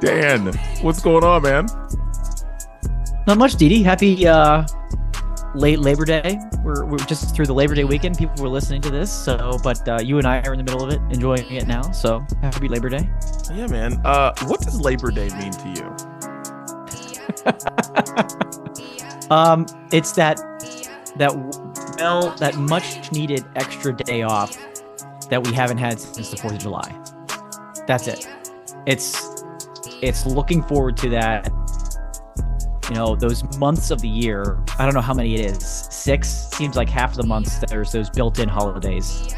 Dan, what's going on, man? Not much, Didi. Happy uh, late Labor Day. We're, we're just through the Labor Day weekend. People were listening to this, so but uh, you and I are in the middle of it, enjoying it now. So happy Labor Day. Yeah, man. Uh, what does Labor Day mean to you? um, it's that that well, that much needed extra day off that we haven't had since the Fourth of July. That's it. It's it's looking forward to that. You know, those months of the year. I don't know how many it is. Six seems like half of the months there's those built-in holidays.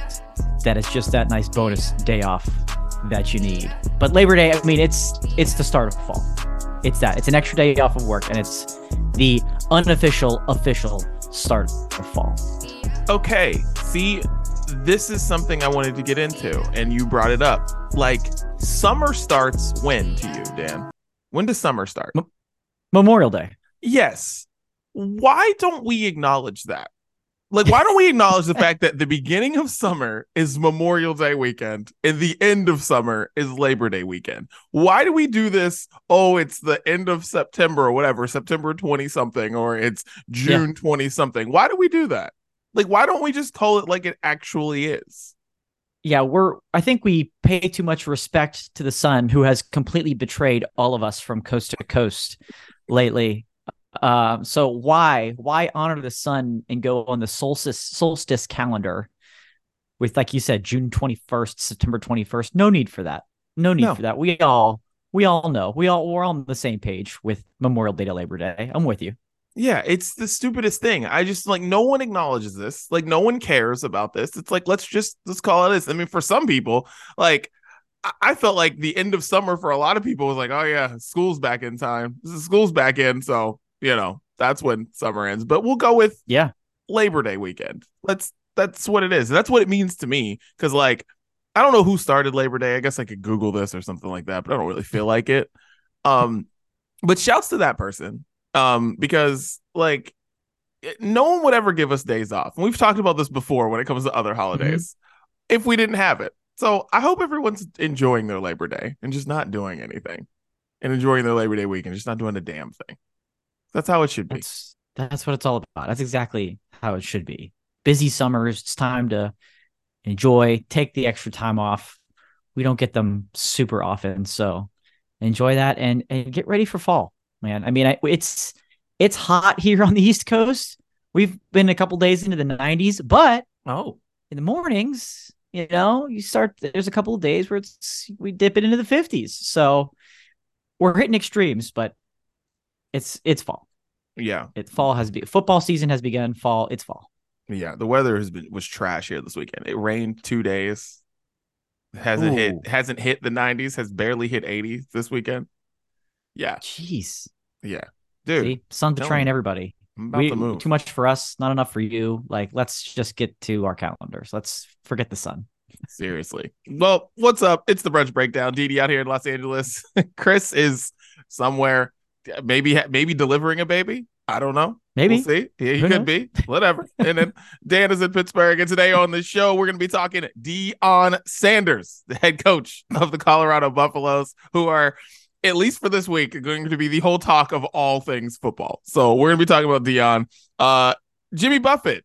That it's just that nice bonus day off that you need. But Labor Day, I mean, it's it's the start of fall. It's that. It's an extra day off of work, and it's the unofficial official start of fall. Okay. See, this is something I wanted to get into, and you brought it up. Like, summer starts when to you, Dan? When does summer start? Memorial Day. Yes. Why don't we acknowledge that? Like, why don't we acknowledge the fact that the beginning of summer is Memorial Day weekend and the end of summer is Labor Day weekend? Why do we do this? Oh, it's the end of September or whatever, September 20 something, or it's June 20 yeah. something. Why do we do that? Like, why don't we just call it like it actually is? Yeah, we're. I think we pay too much respect to the sun, who has completely betrayed all of us from coast to coast lately. Uh, so why why honor the sun and go on the solstice solstice calendar with, like you said, June twenty first, September twenty first? No need for that. No need no. for that. We all we all know. We all we're all on the same page with Memorial Day to Labor Day. I'm with you. Yeah, it's the stupidest thing. I just like no one acknowledges this. Like no one cares about this. It's like let's just let's call it this. I mean, for some people, like I felt like the end of summer for a lot of people was like, oh yeah, school's back in time. School's back in, so you know that's when summer ends. But we'll go with yeah Labor Day weekend. Let's that's what it is. That's what it means to me. Because like I don't know who started Labor Day. I guess I could Google this or something like that, but I don't really feel like it. Um, but shouts to that person um, because like no one would ever give us days off. And we've talked about this before when it comes to other mm-hmm. holidays. Mm-hmm. If we didn't have it. So I hope everyone's enjoying their Labor Day and just not doing anything. And enjoying their Labor Day weekend, just not doing a damn thing. That's how it should be. That's, that's what it's all about. That's exactly how it should be. Busy summers, it's time to enjoy, take the extra time off. We don't get them super often, so enjoy that and and get ready for fall man. I mean, I, it's it's hot here on the East Coast. We've been a couple days into the 90s, but oh, in the mornings, you know, you start. There's a couple of days where it's we dip it into the 50s. So we're hitting extremes, but it's it's fall. Yeah, it fall has be football season has begun. Fall, it's fall. Yeah, the weather has been was trash here this weekend. It rained two days. Hasn't Ooh. hit hasn't hit the 90s. Has barely hit 80 this weekend. Yeah. Jeez. Yeah. Dude. See, sun to train everybody. We, too much for us, not enough for you. Like, let's just get to our calendars. Let's forget the sun. Seriously. Well, what's up? It's the brunch breakdown. Didi out here in Los Angeles. Chris is somewhere, maybe maybe delivering a baby. I don't know. Maybe. We'll see. Yeah, he Who could knows? be. Whatever. and then Dan is in Pittsburgh. And today on the show, we're going to be talking Deion Sanders, the head coach of the Colorado Buffaloes, who are at least for this week, going to be the whole talk of all things football. So we're going to be talking about Deion, Uh, Jimmy Buffett,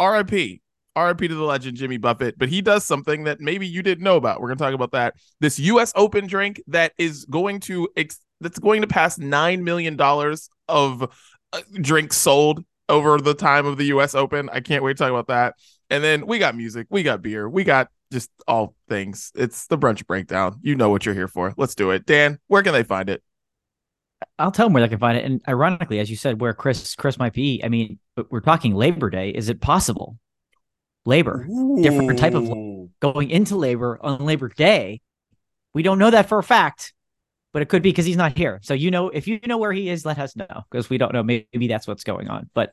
RIP. RIP to the legend Jimmy Buffett, but he does something that maybe you didn't know about. We're going to talk about that. This US Open drink that is going to ex- that's going to pass 9 million dollars of uh, drinks sold over the time of the US Open. I can't wait to talk about that. And then we got music, we got beer, we got just all things. It's the brunch breakdown. You know what you're here for. Let's do it. Dan, where can they find it? I'll tell them where they can find it. And ironically, as you said, where Chris Chris might be. I mean, we're talking Labor Day. Is it possible? Labor, Ooh. different type of going into labor on Labor Day. We don't know that for a fact, but it could be because he's not here. So you know, if you know where he is, let us know because we don't know. Maybe that's what's going on. But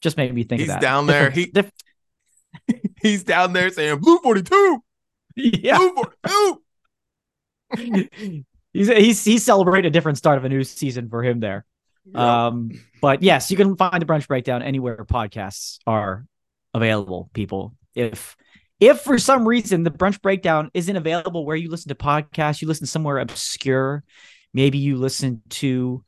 just made me think he's of that. down there. he he's down there saying blue 42. Yeah. Blue 42. he's he's he's celebrating a different start of a new season for him there. Um, but yes, you can find the brunch breakdown anywhere podcasts are available, people. If if for some reason the brunch breakdown isn't available where you listen to podcasts, you listen somewhere obscure, maybe you listen to,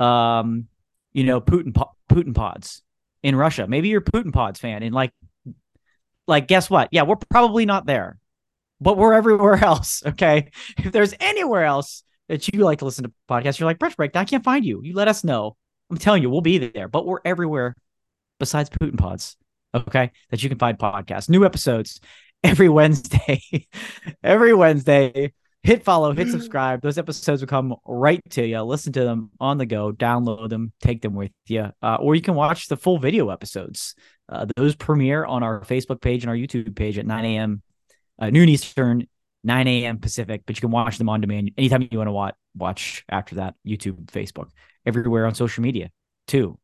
um, you know, Putin Putin pods in Russia. Maybe you're a Putin pods fan, and like, like guess what? Yeah, we're probably not there, but we're everywhere else. Okay, if there's anywhere else that you like to listen to podcasts, you're like brunch breakdown. I can't find you. You let us know. I'm telling you, we'll be there, but we're everywhere besides Putin pods okay, that you can find podcasts, new episodes every Wednesday. every Wednesday. Hit follow, hit subscribe. Those episodes will come right to you. Listen to them on the go, download them, take them with you. Uh, or you can watch the full video episodes. Uh, those premiere on our Facebook page and our YouTube page at 9 a.m. Uh, noon Eastern, 9 a.m. Pacific, but you can watch them on demand anytime you want to watch, watch after that. YouTube, Facebook, everywhere on social media too.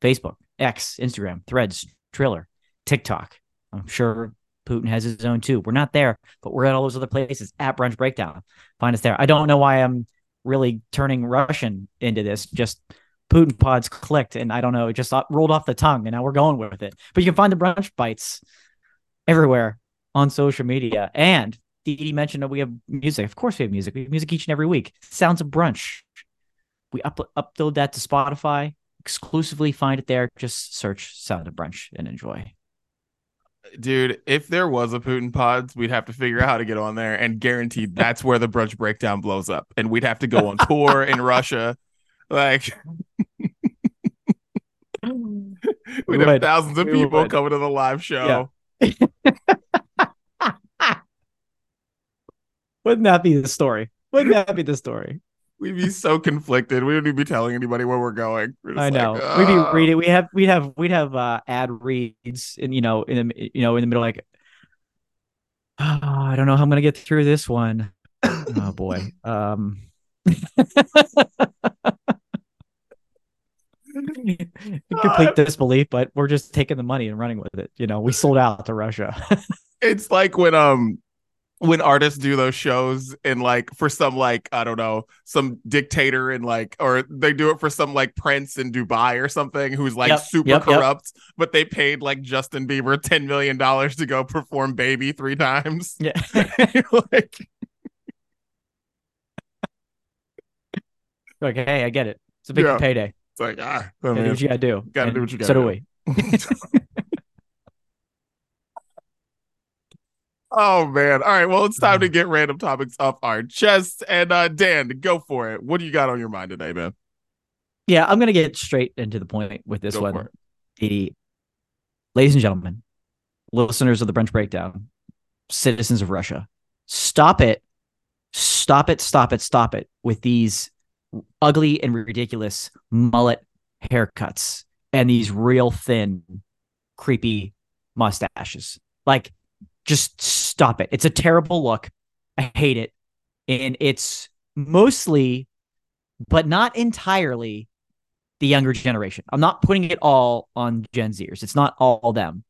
Facebook, X, Instagram, Threads, Triller, TikTok. I'm sure Putin has his own too. We're not there, but we're at all those other places at Brunch Breakdown. Find us there. I don't know why I'm really turning Russian into this. Just Putin pods clicked, and I don't know, it just rolled off the tongue, and now we're going with it. But you can find the Brunch Bites everywhere on social media. And Dee mentioned that we have music. Of course, we have music. We have music each and every week. Sounds of Brunch. We up- upload that to Spotify exclusively. Find it there. Just search Sound of Brunch and enjoy dude, if there was a Putin pods, we'd have to figure out how to get on there and guaranteed that's where the brunch breakdown blows up. And we'd have to go on tour in Russia. Like we'd have thousands of people coming to the live show. Yeah. Wouldn't that be the story? Wouldn't that be the story? We'd be so conflicted. We wouldn't be telling anybody where we're going. We're I know. Like, We'd be reading. We have we'd have we'd have uh, ad reads, and you know, in the you know in the middle, like, oh, I don't know how I'm gonna get through this one. oh boy. Um. complete disbelief, but we're just taking the money and running with it. You know, we sold out to Russia. it's like when um when artists do those shows and like for some like I don't know some dictator and like or they do it for some like prince in Dubai or something who's like yep, super yep, corrupt, yep. but they paid like Justin Bieber ten million dollars to go perform "Baby" three times. Yeah, like. like, hey, I get it. It's a big yeah. payday. It's like ah, I mean, do what you gotta do. Gotta and do what you gotta so do. do we. Oh man. All right. Well, it's time to get random topics off our chest. And uh Dan, go for it. What do you got on your mind today, man? Yeah, I'm gonna get straight into the point with this go one. The ladies and gentlemen, listeners of the brunch breakdown, citizens of Russia, stop it. Stop it, stop it, stop it with these ugly and ridiculous mullet haircuts and these real thin, creepy mustaches. Like just stop it. It's a terrible look. I hate it. And it's mostly, but not entirely, the younger generation. I'm not putting it all on Gen Zers. It's not all them,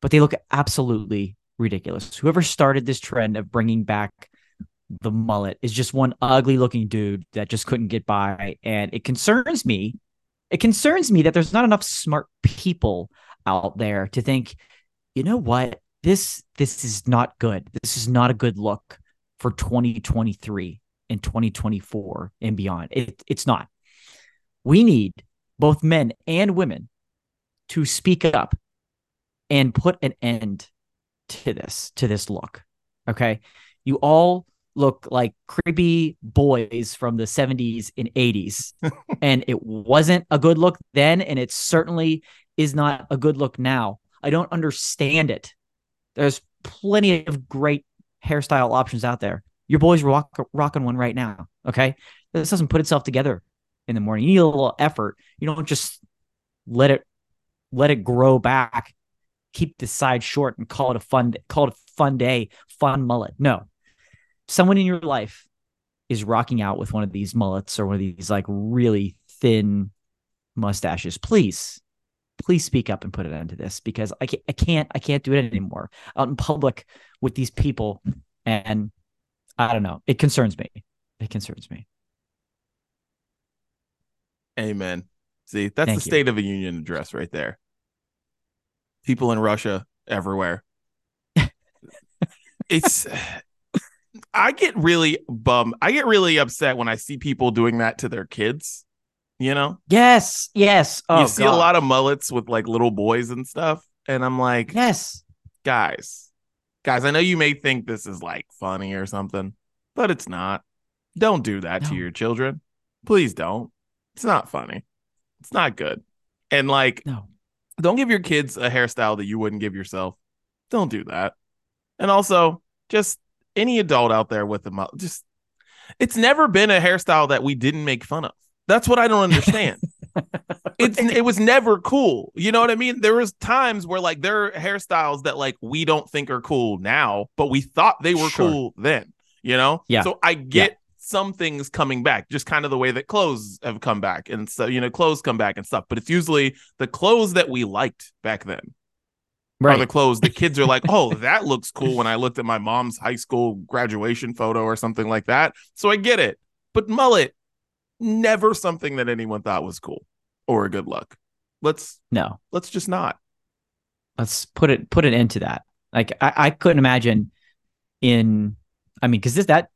but they look absolutely ridiculous. Whoever started this trend of bringing back the mullet is just one ugly looking dude that just couldn't get by. And it concerns me. It concerns me that there's not enough smart people out there to think, you know what? this this is not good. This is not a good look for 2023 and 2024 and beyond. It, it's not. We need both men and women to speak up and put an end to this to this look. Okay? You all look like creepy boys from the 70s and 80s and it wasn't a good look then and it certainly is not a good look now. I don't understand it. There's plenty of great hairstyle options out there. Your boy's rock, rocking one right now. Okay. This doesn't put itself together in the morning. You need a little effort. You don't just let it let it grow back, keep the side short and call it a fun call it a fun day, fun mullet. No. Someone in your life is rocking out with one of these mullets or one of these like really thin mustaches. Please please speak up and put an end to this because I can't, I can't, I can't do it anymore out in public with these people. And I don't know. It concerns me. It concerns me. Amen. See, that's Thank the State of a Union address right there. People in Russia everywhere. it's I get really bummed. I get really upset when I see people doing that to their kids. You know? Yes, yes. Oh, you see God. a lot of mullets with like little boys and stuff, and I'm like, yes, guys, guys. I know you may think this is like funny or something, but it's not. Don't do that No. to your children. Please don't. It's not funny. It's not good. And like, no. don't give your kids a hairstyle that you wouldn't give yourself. Don't do that. And also, just any adult out there with them, just it's never been a hairstyle that we didn't make fun of. That's what I don't understand. it's it was never cool. You know what I mean? There was times where like there are hairstyles that like we don't think are cool now, but we thought they were Sure. cool then. You know? Yeah. So I get some things coming back, just kind of the way that clothes have come back, and so you know, clothes come back and stuff. But it's usually the clothes that we liked back then are the clothes the kids are like, oh, that looks cool when I looked at my mom's high school graduation photo or something like that. So I get it. But mullet, never something that anyone thought was cool or a good look. Let's No. let's just not. Let's put it put it into that. Like I, I couldn't imagine in I mean, because this that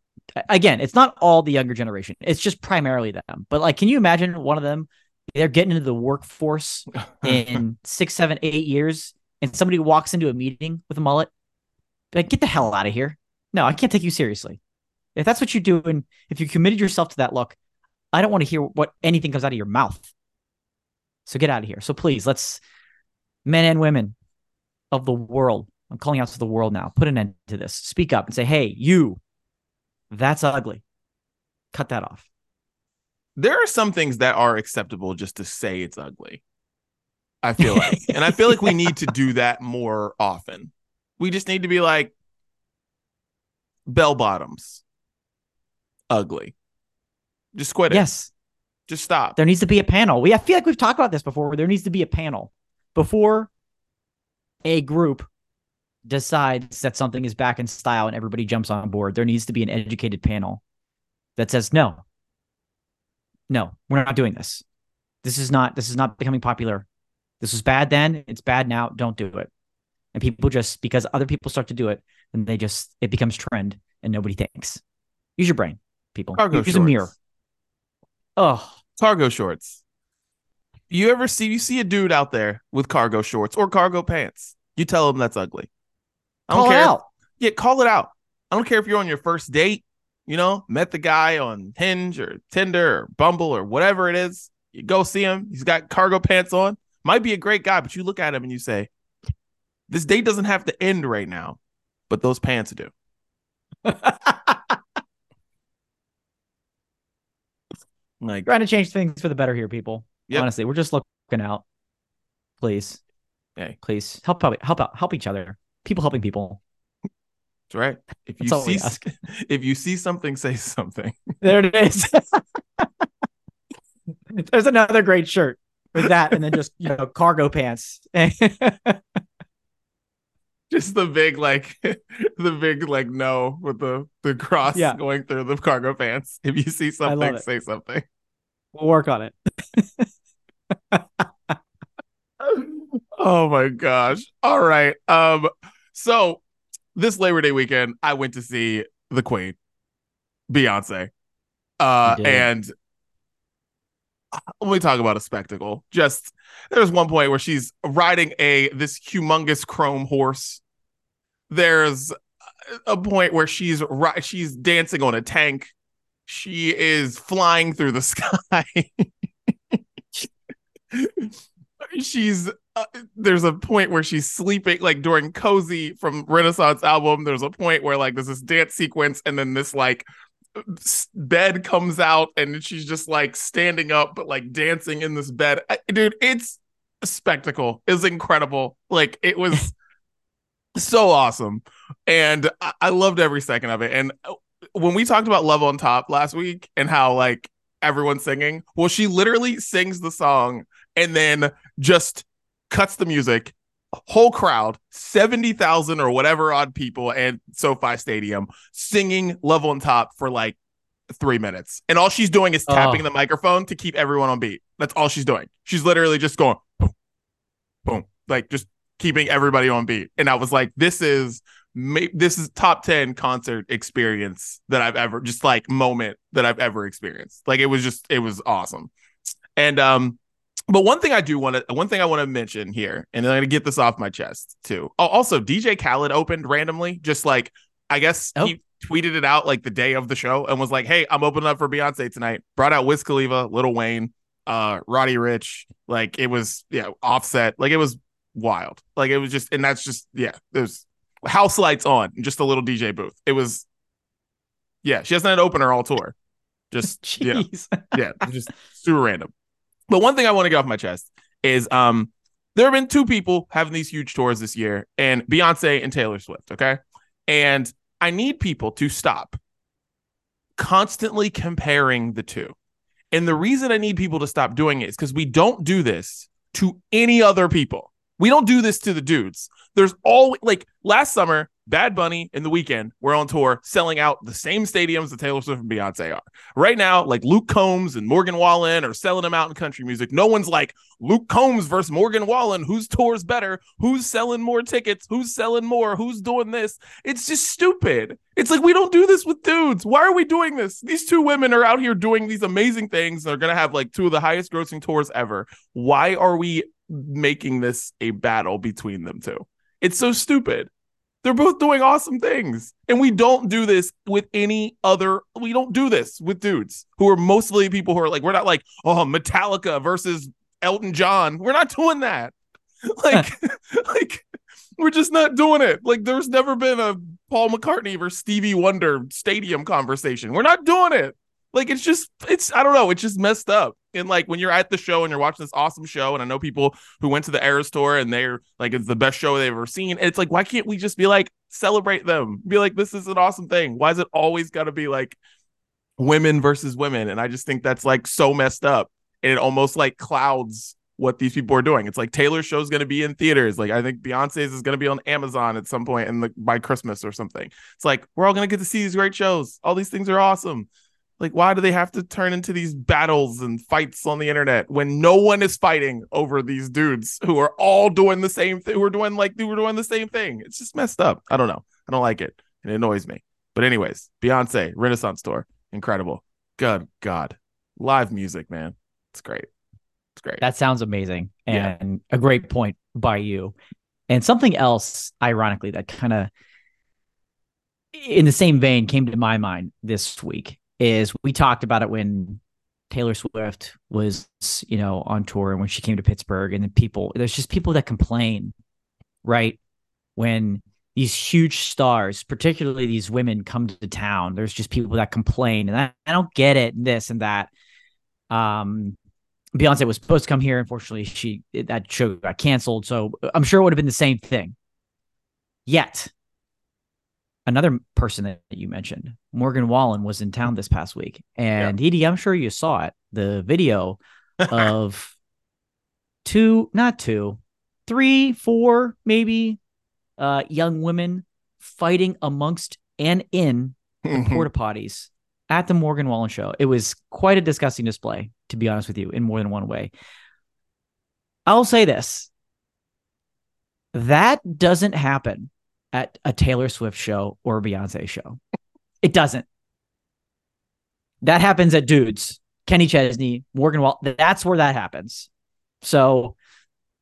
again, it's not all the younger generation. It's just primarily them. But like, can you imagine one of them? They're getting into the workforce in six, seven, eight years, and somebody walks into a meeting with a mullet. Like, get the hell out of here. No, I can't take you seriously. If that's what you're doing, if you committed yourself to that look, I don't want to hear what anything comes out of your mouth. So get out of here. So please, let's men and women of the world. I'm calling out to the world now. Put an end to this. Speak up and say, "Hey, you, that's ugly. Cut that off." there are some things that are acceptable just to say it's ugly. I feel like. and I feel like we need to do that more often. We just need to be like bell bottoms. Ugly. Just quit it. Yes, Just stop. there needs to be a panel. We I feel like we've talked about this before. Where there needs to be a panel before a group decides that something is back in style and everybody jumps on board. There needs to be an educated panel that says no, no, we're not doing this. This is not. This is not becoming popular. This was bad then. It's bad now. Don't do it. And people just because other people start to do it, then they just it becomes trend and nobody thinks. Use your brain, people. Cargo Use shorts. a mirror. Oh, Cargo shorts. You ever see you see a dude out there with cargo shorts or cargo pants? You tell him that's ugly. I don't call it care. out. Yeah, call it out. I don't care if you're on your first date, you know, met the guy on Hinge or Tinder or Bumble or whatever it is. You go see him. He's got cargo pants on. Might be a great guy, but you look at him and you say, this date doesn't have to end right now, but those pants do. Like, trying to change things for the better here, people. Yep. Honestly, we're just looking out. Please, hey, please help out, help out, help each other. People helping people. that's right. If you That's see ask. if you see something, say something. There it is. There's another great shirt with that, and then just you know cargo pants. Just the big like the big like no with the the cross Yeah. going through the cargo pants. If you see something, say something. we'll work on it. oh my gosh. All right. Um so this Labor Day weekend I went to see the Queen, Beyonce. Uh and let me talk about a spectacle. Just there's one point where she's riding a this humongous chrome horse. There's a point where she's she's dancing on a tank. She is flying through the sky. she's uh, there's a point where she's sleeping like during cozy from renaissance album there's a point where like there's this dance sequence and then this like bed comes out and she's just like standing up but like dancing in this bed. I- dude it's a spectacle. It's incredible. Like it was so awesome. And I-, I loved every second of it. And uh, when we talked about love on top last week and how like everyone's singing well she literally sings the song and then just cuts the music whole crowd 70,000 or whatever odd people at SoFi Stadium singing Love on Top for like 3 minutes and all she's doing is tapping Oh. the microphone to keep everyone on beat that's all she's doing she's literally just going boom boom like just keeping everybody on beat and I was like this is this is top 10 concert experience that I've ever just like moment that I've ever experienced. Like it was just it was awesome. And um but one thing I do want to one thing I want to mention here and I'm going to get this off my chest too. Oh also DJ Khaled opened randomly just like I guess Oh. he tweeted it out like the day of the show and was like, "Hey, I'm opening up for Beyonce tonight." Brought out Wiz Khalifa, Lil Wayne, uh Roddy Ricch, like it was yeah, Offset. Like it was wild. Like it was just and that's just yeah, there's house lights on, just a little DJ booth. It was yeah, she hasn't had an opener all tour. Just yeah, yeah, just super random. But one thing I want to get off my chest is um there have been two people having these huge tours this year, and Beyonce and Taylor Swift, okay? And I need people to stop constantly comparing the two. And the reason I need people to stop doing it is because we don't do this to any other people. We don't do this to the dudes. There's always like last summer, Bad Bunny and The Weeknd were on tour selling out the same stadiums that Taylor Swift and Beyonce are. Right now, like Luke Combs and Morgan Wallen are selling them out in country music. No one's like Luke Combs versus Morgan Wallen. Whose tour's better? Who's selling more tickets? Who's selling more? Who's doing this? It's just stupid. It's like we don't do this with dudes. Why are we doing this? These two women are out here doing these amazing things. They're gonna have like two of the highest grossing tours ever. Why are we making this a battle between them two? It's so stupid. They're both doing awesome things. And we don't do this with any other we don't do this with dudes who are mostly people who are like we're not like, "Oh, Metallica versus Elton John." We're not doing that. Like like we're just not doing it. Like there's never been a Paul McCartney versus Stevie Wonder stadium conversation. We're not doing it. Like it's just it's I don't know, it's just messed up. And like when you're at the show and you're watching this awesome show, and I know people who went to the Eras tour and they're like it's the best show they've ever seen. And it's like, why can't we just be like celebrate them? Be like, this is an awesome thing. Why is it always gotta be like women versus women? And I just think that's like so messed up. And it almost like clouds what these people are doing. It's like Taylor's show's going to be in theaters. Like I think Beyonce's is going to be on Amazon at some point in the by Christmas or something. It's like we're all going to get to see these great shows. All these things are awesome. Like why do they have to turn into these battles and fights on the internet when no one is fighting over these dudes who are all doing the same thing? Who are doing like who are doing the same thing? It's just messed up. I don't know. I don't like it. And it annoys me. But anyways, Beyonce Renaissance tour, incredible. Good God, live music, man. It's great. It's great. That sounds amazing Yeah. and a great point by you. And something else, ironically, that kind of in the same vein came to my mind this week is we talked about it when Taylor Swift was, you know, on tour and when she came to Pittsburgh and then people there's just people that complain, right? When these huge stars, particularly these women come to town, there's just people that complain and I, I don't get it, and this and that. Um Beyonce was supposed to come here. Unfortunately, she that show got canceled. So I'm sure it would have been the same thing. Yet, another person that you mentioned, Morgan Wallen, was in town this past week, and Edie, I'm sure you saw it. The video of two, not two, three, four, maybe, uh, young women fighting amongst and in Mhm. porta potties at the Morgan Wallen show. It was quite a disgusting display, to be honest with you, in more than one way. I'll say this that doesn't happen at a Taylor Swift show or a Beyonce show. It doesn't. That happens at Dudes, Kenny Chesney, Morgan Wall. That's where that happens. So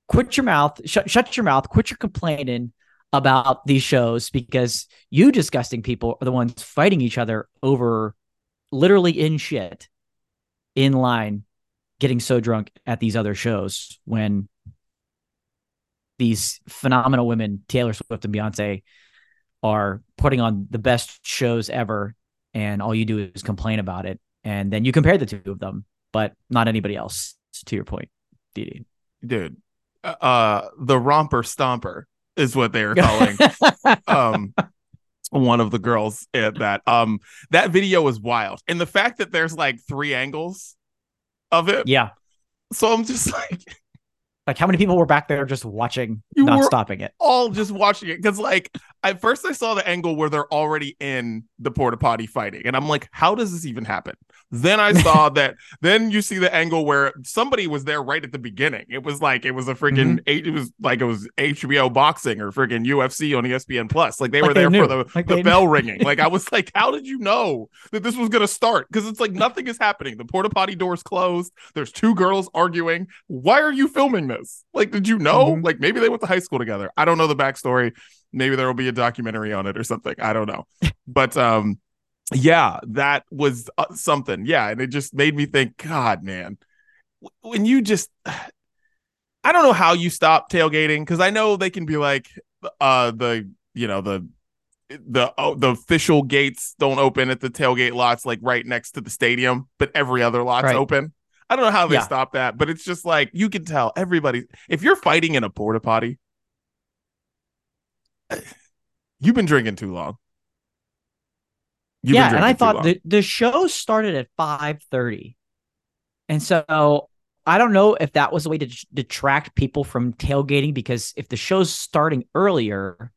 quit your mouth, shut, shut your mouth, quit your complaining about these shows because you disgusting people are the ones fighting each other over literally in shit in line getting so drunk at these other shows when these phenomenal women Taylor Swift and Beyonce are putting on the best shows ever and all you do is complain about it and then you compare the two of them but not anybody else to your point Didi. dude. Uh, the romper stomper is what they were calling um one of the girls at that. Um, that video was wild, and the fact that there's like three angles of it. yeah So I'm just like, Like how many people were back there just watching, You not stopping it? all just watching it because like at first I saw the angle where they're already in the porta potty fighting, and I'm like, how does this even happen? Then I saw that. Then you see the angle where somebody was there right at the beginning. It was like it was a freaking. Mm-hmm. It was like it was HBO boxing or freaking UFC on ESPN Plus. Like they Like were they there knew. for the, Like the bell ringing. Like I was like, how did you know that this was gonna start? Because it's like nothing is happening. The porta potty doors closed. There's two girls arguing. Why are you filming this? Like, did you know? Mhm. Like maybe they went to high school together. I don't know the backstory. Maybe there will be a documentary on it or something. I don't know. But um, yeah, that was uh, something. Yeah, and it just made me think, God, man, when you just. I don't know how you stop tailgating because I know they can be like uh the you know the the oh, the official gates don't open at the tailgate lots like right next to the stadium, but every other lot's Right. open. I don't know how they Yeah. stop that, but it's just like you can tell everybody if you're fighting in a porta potty, you've been drinking too long. You've yeah, and I thought the the show started at five thirty, and so I don't know if that was a way to detract people from tailgating because if the show's starting earlier,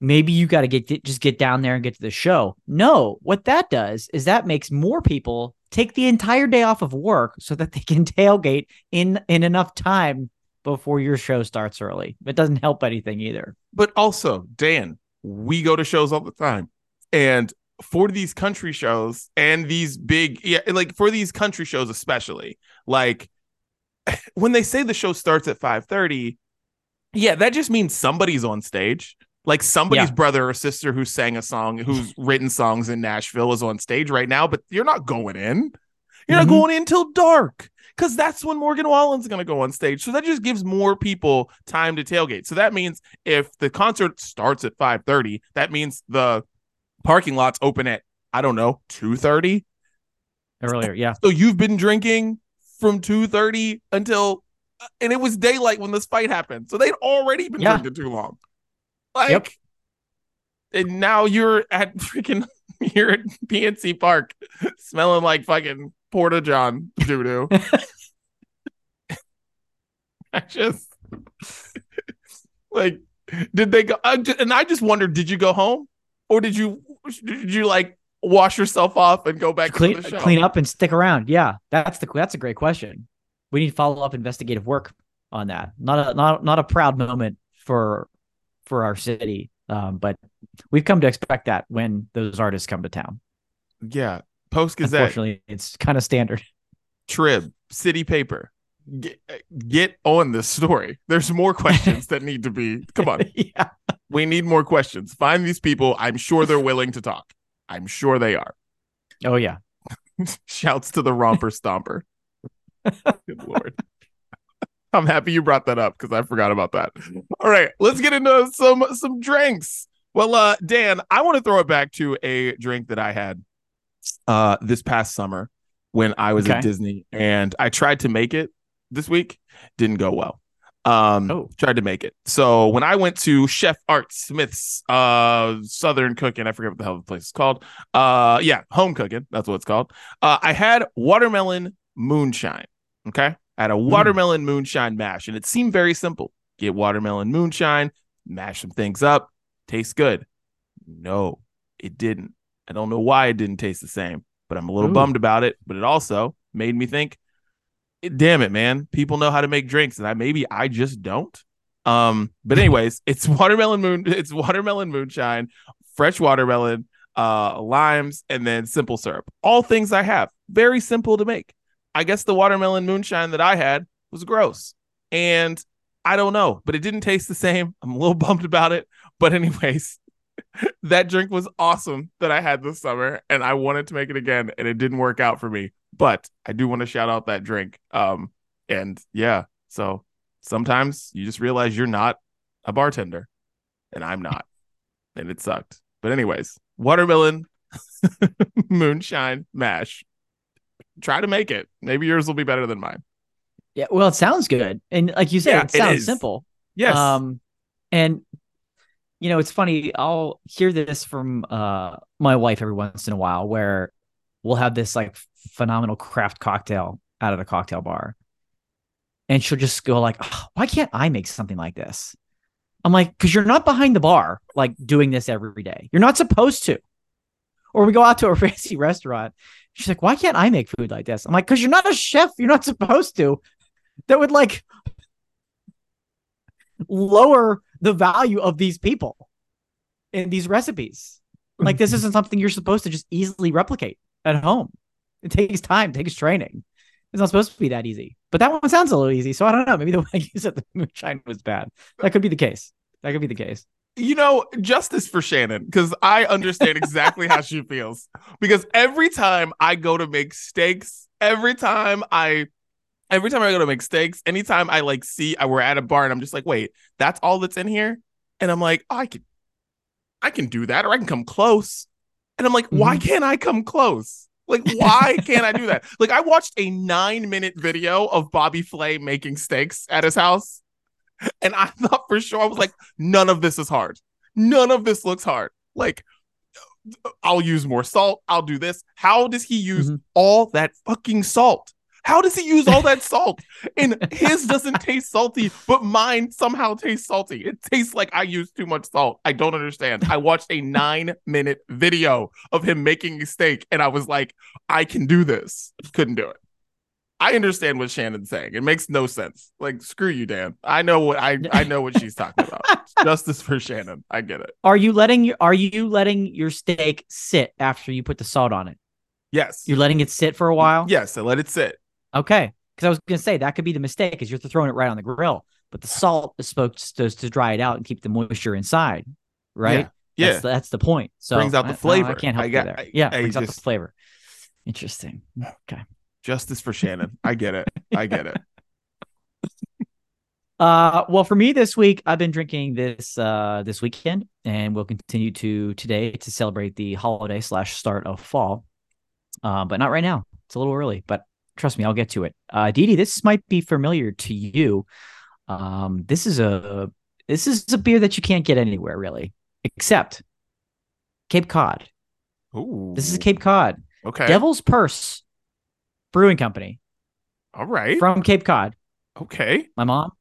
maybe you got to get just get down there and get to the show. No, what that does is that makes more people take the entire day off of work so that they can tailgate in in enough time before your show starts early. It doesn't help anything either. But also, Dan, we go to shows all the time. And for these country shows and these big yeah, like for these country shows especially, like when they say the show starts at 5:30, yeah, that just means somebody's on stage. Like somebody's Yeah. brother or sister who sang a song, who's written songs in Nashville is on stage right now, but you're not going in. You're not Mhm. going in till dark because that's when Morgan Wallen's going to go on stage. So that just gives more people time to tailgate. So that means if the concert starts at 5:30, that means the parking lots open at I don't know 2:30. Earlier, yeah. So you've been drinking from 2:30 until and it was daylight when this fight happened. So they'd already been Yeah. drinking too long. Like Yep. and now you're at freaking you're at PNC Park smelling like fucking Porta John doo doo. I just like did they go I ju- and I just wondered did you go home or did you did you like wash yourself off and go back clean to the show? clean up and stick around. Yeah, that's the that's a great question. We need follow up investigative work on that. Not a not not a proud moment for for our city, um, but we've come to expect that when those artists come to town. Yeah. Post Gazette, Unfortunately, it's kind of standard. Trib, City Paper. Get, get on this story. There's more questions that need to be. Come on. yeah, We need more questions. Find these people. I'm sure they're willing to talk. I'm sure they are. oh yeah. Shouts to the romper stomper. Good lord. I'm happy you brought that up because I forgot about that. All right, let's get into some some drinks. Well, uh, Dan, I want to throw it back to a drink that I had uh this past summer when I was at Disney and I tried to make it this week. Didn't go well. Um Oh. tried to make it. So when I went to Chef Art Smith's uh Southern Cooking, I forget what the hell the place is called. Uh yeah, home cooking, that's what it's called. Uh I had watermelon moonshine. Okay. Had a watermelon moonshine mash, and it seemed very simple. Get watermelon moonshine, mash some things up, tastes good. No, it didn't. I don't know why it didn't taste the same, but I'm a little Ooh. bummed about it. But it also made me think, "Eh, damn it, man, people know how to make drinks, and I maybe I just don't. Um, but anyways, it's watermelon moon, it's watermelon moonshine, fresh watermelon, uh, limes, and then simple syrup. All things I have. Very simple to make. I guess the watermelon moonshine that I had was gross. And I don't know, but it didn't taste the same. I'm a little bummed about it. But, anyways, that drink was awesome that I had this summer, and I wanted to make it again, and it didn't work out for me. But I do want to shout out that drink. Um, and yeah, so sometimes you just realize you're not a bartender, and I'm not, and it sucked. But anyways, watermelon moonshine mash. Try to make it. Maybe yours will be better than mine. Yeah, well, it sounds good, and like you said, Yeah, it it sounds is. simple. Yes. Um, and you know, it's funny. I'll hear this from uh my wife every once in a while, where we'll have this like phenomenal craft cocktail out of the cocktail bar, and she'll just go like, oh, "Why can't I make something like this?" I'm like, "Because you're not behind the bar like doing this every day. You're not supposed to." Or we go out to a fancy restaurant. She's like, "Why can't I make food like this?" I'm like, "Because you're not a chef. You're not supposed to." That would like lower the value of these people in these recipes. Like this mm-hmm. isn't something you're supposed to just easily replicate at home. It takes time, takes training. It's not supposed to be that easy. But that one sounds a little easy. So I don't know. Maybe the way you said the moonshine was bad. That could be the case. That could be the case. You know, justice for Shannon, because I understand exactly how she feels. Because every time I go to make steaks, every time I every time I go to make steaks, anytime I like see I we're at a bar and I'm just like, wait, that's all that's in here? And I'm like, oh, I can I can do that, or I can come close. And I'm like, mm-hmm. why can't I come close? Like, why can't I do that? Like, I watched a nine minute video of Bobby Flay making steaks at his house. And I thought for sure, I was like, none of this is hard. None of this looks hard. Like, I'll use more salt. I'll do this. How does he use mm-hmm. all that fucking salt? How does he use all that salt? And his doesn't taste salty, but mine somehow tastes salty. It tastes like I used too much salt. I don't understand. I watched a nine minute video of him making a steak, and I was like, I can do this. Couldn't do it. I understand what Shannon's saying. It makes no sense. Like, screw you, Dan. I know what I I know what she's talking about. Justice for Shannon. I get it. Are you letting your are you letting your steak sit after you put the salt on it? Yes. You're letting it sit for a while? Yes, I let it sit. Okay. Because I was going to say that could be the mistake is you're throwing it right on the grill, but the salt is supposed to, to dry it out and keep the moisture inside, right? Yeah. That's, that's the point. So brings out the flavor. I, I can't help I got, you there. I, yeah, brings just, out the flavor. Interesting. Okay. Justice for Shannon. I get it. I get it. Uh, well, for me this week, I've been drinking this uh this weekend, and we'll continue to today to celebrate the holiday slash start of fall. Uh, but not right now. It's a little early, but trust me, I'll get to it. Uh, Didi, this might be familiar to you. Um, this is a this is a beer that you can't get anywhere really, except Cape Cod. Ooh. This is Cape Cod. Okay. Devil's Purse Brewing Company. All right. From Cape Cod. Okay. My mom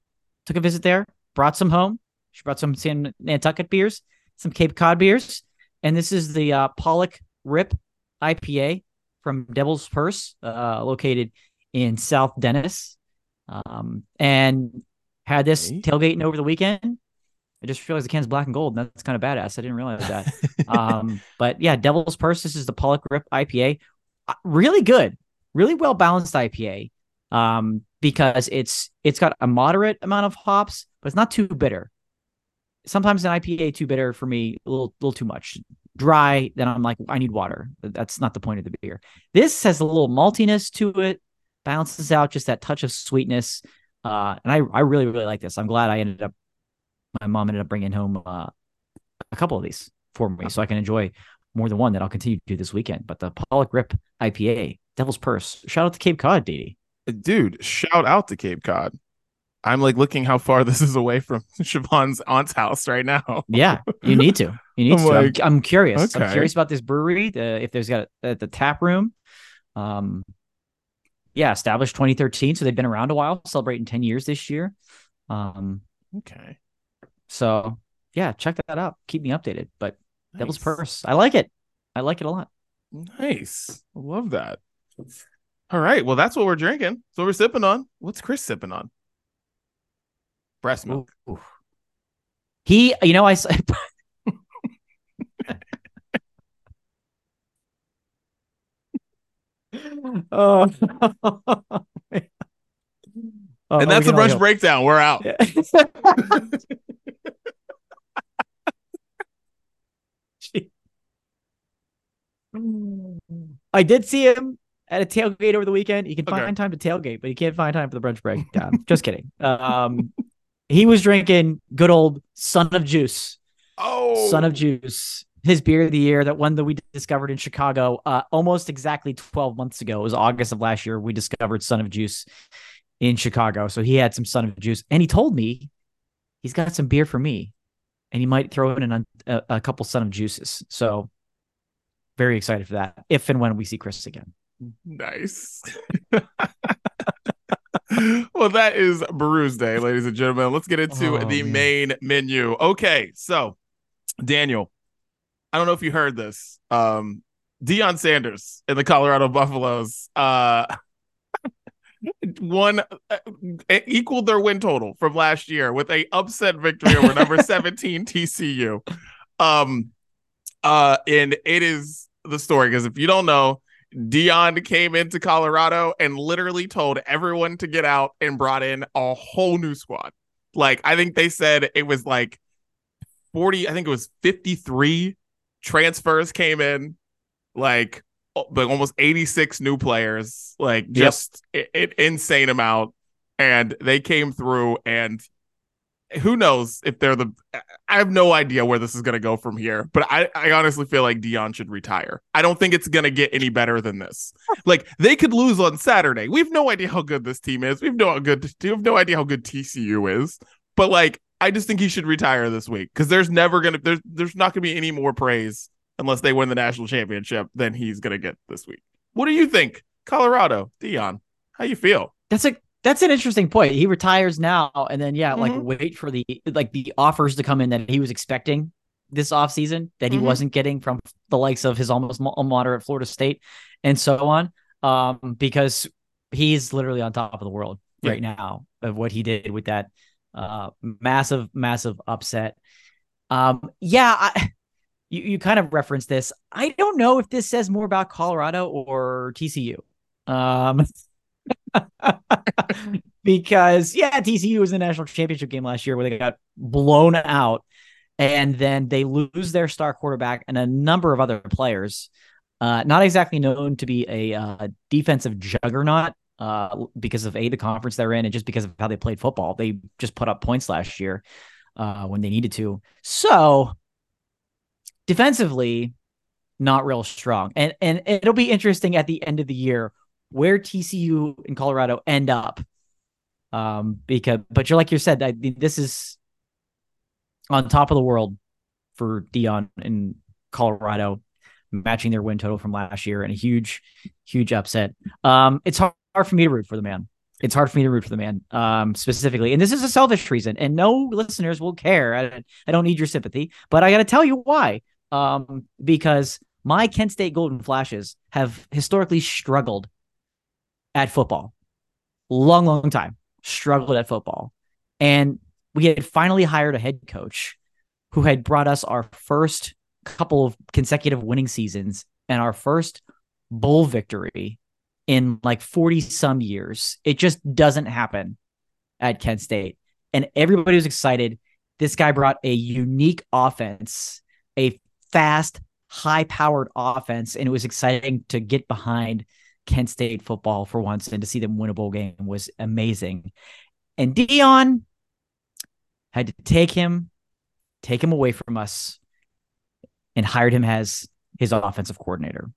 took a visit there, brought some home. She brought some San Nantucket beers, some Cape Cod beers, and this is the uh, Pollock Rip IPA from Devil's Purse, uh, located in South Dennis, um, and had this okay. tailgating over the weekend. I just realized the can's black and gold. And that's kind of badass. I didn't realize that. um, but yeah, Devil's Purse. This is the Pollock Rip IPA. Uh, really good, really well balanced IPA. Um, because it's it's got a moderate amount of hops, but it's not too bitter. Sometimes an IPA too bitter for me, a little little too much dry, then I'm like, I need water. That's not the point of the beer. This has a little maltiness to it, balances out just that touch of sweetness. Uh, and I, I really, really like this. I'm glad I ended up, my mom ended up bringing home uh, a couple of these for me so I can enjoy more than one that I'll continue to do this weekend. But the Pollock Rip IPA, Devil's Purse. Shout out to Cape Cod, Didi. Dude, shout out to Cape Cod. I'm like looking how far this is away from Siobhan's aunt's house right now. yeah, you need to. You need I'm to. Like, I'm, I'm, curious. Okay. I'm curious about this brewery. The, if there's got a, the tap room. Um, yeah, established 2013, so they've been around a while, celebrating 10 years this year. Um, okay. So yeah, check that out. Keep me updated. But nice. Devil's Purse, I like it. I like it a lot. Nice. Love that. All right. Well, that's what we're drinking. So we're sipping on. What's Chris sipping on? breast milk. Ooh. He, you know, I. oh. oh. and that's the brunch breakdown. We're out. Yeah. I did see him at a tailgate over the weekend. You can okay. find time to tailgate, but you can't find time for the brunch breakdown. Just kidding. Um, he was drinking good old Son of Juice. Oh, Son of Juice, his beer of the year, that one that we discovered in Chicago uh, almost exactly 12 months ago. It was August of last year. We discovered Son of Juice in Chicago. So he had some Son of Juice, and he told me he's got some beer for me, and he might throw in a, a, a couple Son of Juices. So very excited for that. If and when we see Chris again. Nice. well, that is Brews Day, ladies and gentlemen. Let's get into Oh, the man. main menu. Okay, so Daniel, I don't know if you heard this. Um, Deion Sanders in the Colorado Buffaloes uh won uh, equaled their win total from last year with a upset victory over number 17 TCU. Um uh and it is the story because if you don't know, Deion came into Colorado and literally told everyone to get out and brought in a whole new squad. Like I think they said it was like 40, I think it was 53 transfers came in, like but almost 86 new players, like just an insane amount. And they came through and who knows if they're the I have no idea where this is gonna go from here, but I, I honestly feel like Deion should retire. I don't think it's gonna get any better than this. Like they could lose on Saturday. We have no idea how good this team is. We have no how good we have no idea how good TCU is. But like I just think he should retire this week because there's never gonna there's there's not gonna be any more praise unless they win the national championship than he's gonna get this week. What do you think? Colorado, Deion, how you feel? That's a that's an interesting point. He retires now, and then yeah, like Mhm. wait for the like the offers to come in that he was expecting this offseason that he Mhm. wasn't getting from the likes of his almost mo- moderate Florida State and so on. Um, because he's literally on top of the world Yeah. right now of what he did with that uh massive, massive upset. Um, yeah, I, you you kind of referenced this. I don't know if this says more about Colorado or TCU. Um, because yeah, TCU was in the national championship game last year where they got blown out, and then they lose their star quarterback and a number of other players. Uh, not exactly known to be a uh, defensive juggernaut uh, because of a the conference they're in and just because of how they played football. They just put up points last year uh, when they needed to. So defensively, not real strong. And and it'll be interesting at the end of the year where TCU and Colorado end up. Um, because but you're like you said, I, this is on top of the world for Deion in Colorado, matching their win total from last year and a huge, huge upset. Um, it's hard, hard for me to root for the man. It's hard for me to root for the man, um, specifically. And this is a selfish reason, and no listeners will care. I, I don't need your sympathy, but I got to tell you why. Um, because my Kent State Golden Flashes have historically struggled at football. Long, long time. Struggled at football. And we had finally hired a head coach who had brought us our first couple of consecutive winning seasons and our first bowl victory in like 40 some years. It just doesn't happen at Kent State. And everybody was excited. This guy brought a unique offense, a fast, high powered offense. And it was exciting to get behind Kent State football for once and to see them win a bowl game was amazing. And Deion had to take him, take him away from us, and hired him as his offensive coordinator.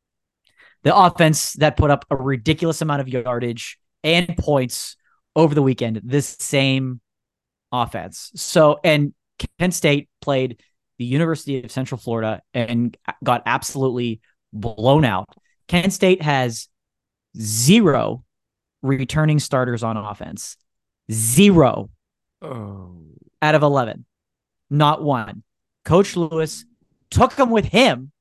The offense that put up a ridiculous amount of yardage and points over the weekend, this same offense. So, and Kent State played the University of Central Florida and got absolutely blown out. Kent State has zero returning starters on offense. Zero Oh. out of 11. Not one. Coach Lewis took them with him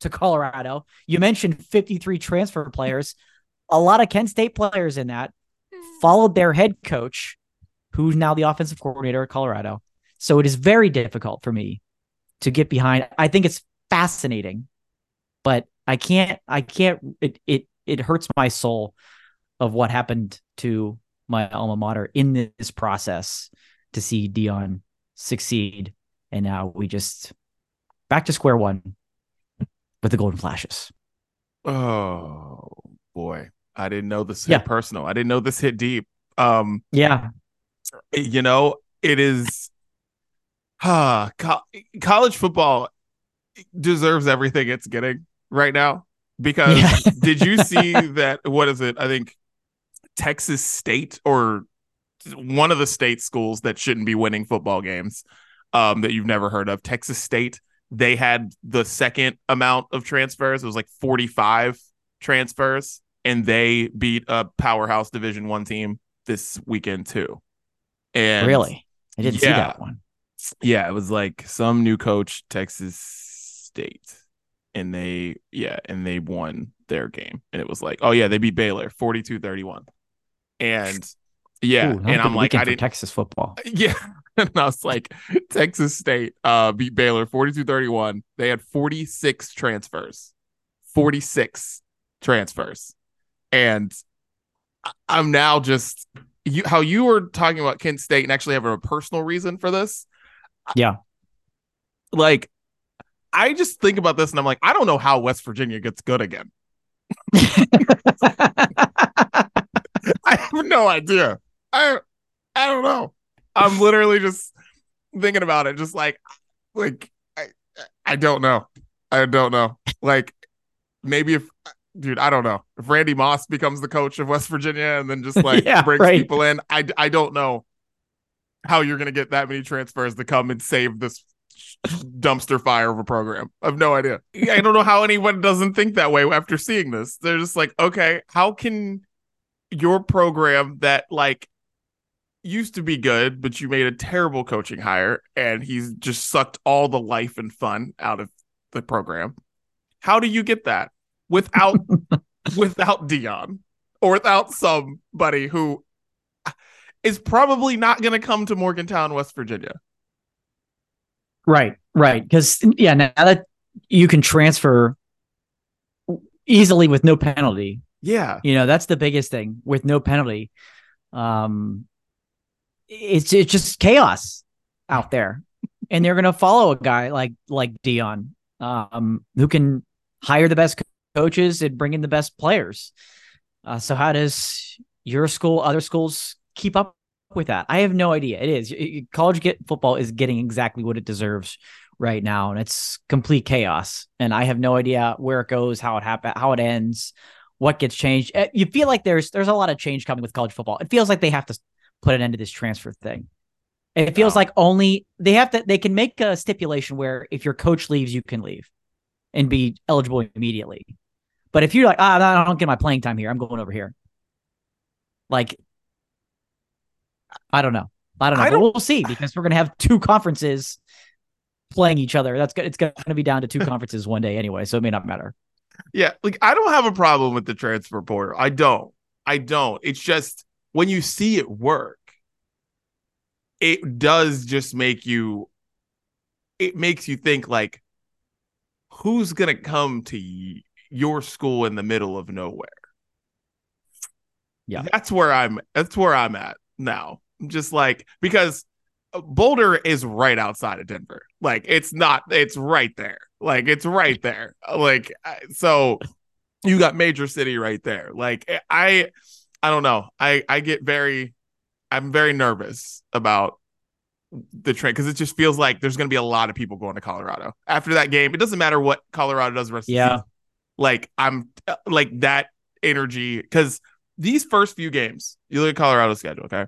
to Colorado. You mentioned 53 transfer players, a lot of Kent State players in that followed their head coach, who's now the offensive coordinator at Colorado. So it is very difficult for me to get behind. I think it's fascinating, but I can't, I can't, it, it, it hurts my soul of what happened to my alma mater in this process to see Deion succeed. And now we just back to square one with the Golden Flashes. Oh boy. I didn't know this hit Yeah. personal. I didn't know this hit deep. Um, Yeah. you know, it is ah, co- college football deserves everything it's getting right now because Yeah. did you see that what is it? I think Texas State or one of the state schools that shouldn't be winning football games um that you've never heard of. Texas State, they had the second amount of transfers. It was like 45 transfers and they beat a powerhouse division 1 team this weekend too. And really, I didn't see that one. yeah, it was like some new coach, Texas State, and they yeah, and they won their game, and it was like, oh yeah, they beat Baylor 42-31. and yeah, Ooh, and I'm like, I didn't, Texas football. yeah, and I was like, Texas State uh beat Baylor 42-31. They had 46 transfers, 46 transfers, and I'm now just you how you were talking about Kent State and actually having a personal reason for this Yeah, like I just think about this and I'm like, I don't know how West Virginia gets good again. I have no idea. I I don't know. I'm literally just thinking about it, just like like I I don't know. I don't know. Like maybe if dude, I don't know. If Randy Moss becomes the coach of West Virginia and then just like Yeah, brings right. people in, I I don't know how you're gonna get that many transfers to come and save this dumpster fire of a program. I have no idea. I don't know how anyone doesn't think that way after seeing this. They're just like, okay, how can your program that like used to be good, but you made a terrible coaching hire and he's just sucked all the life and fun out of the program. How do you get that without without Deion or without somebody who is probably not going to come to Morgantown, West Virginia? Right, right. Because yeah, now that you can transfer easily with no penalty, Yeah. you know that's the biggest thing with no penalty. Um, it's it's just chaos out there, and they're gonna follow a guy like like Deion, um, who can hire the best coaches and bring in the best players. Uh, so how does your school, other schools keep up with that? I have no idea. It is college get football is getting exactly what it deserves right now, and it's complete chaos. And I have no idea where it goes, how it happen, how it ends, what gets changed. Eh, You feel like there's there's a lot of change coming with college football. It feels like they have to put an end to this transfer thing. It feels Yeah. like only they have to they can make a stipulation where if your coach leaves, you can leave and be eligible immediately. But if you're like, ah, I don't get my playing time here, I'm going over here. Like, I don't know. I don't know. I don't- we'll see because we're gonna have two conferences playing each other. That's good. It's gonna be down to two conferences one day anyway, so it may not matter. Yeah, like I don't have a problem with the transfer portal. I don't. I don't. It's just when you see it work, it does just make you it makes you think like who's going to come to y- your school in the middle of nowhere? Yeah. That's where I'm that's where I'm at now. I'm just like because Boulder is right outside of Denver. Like it's not it's right there. Like it's right there. Like so you got major city right there. Like I I don't know. I I get very I'm very nervous about the trend because it just feels like there's going to be a lot of people going to Colorado after that game. It doesn't matter what Colorado does rest of the Yeah. Like I'm uh, like that energy because these first few games, you look at Colorado's schedule, okay?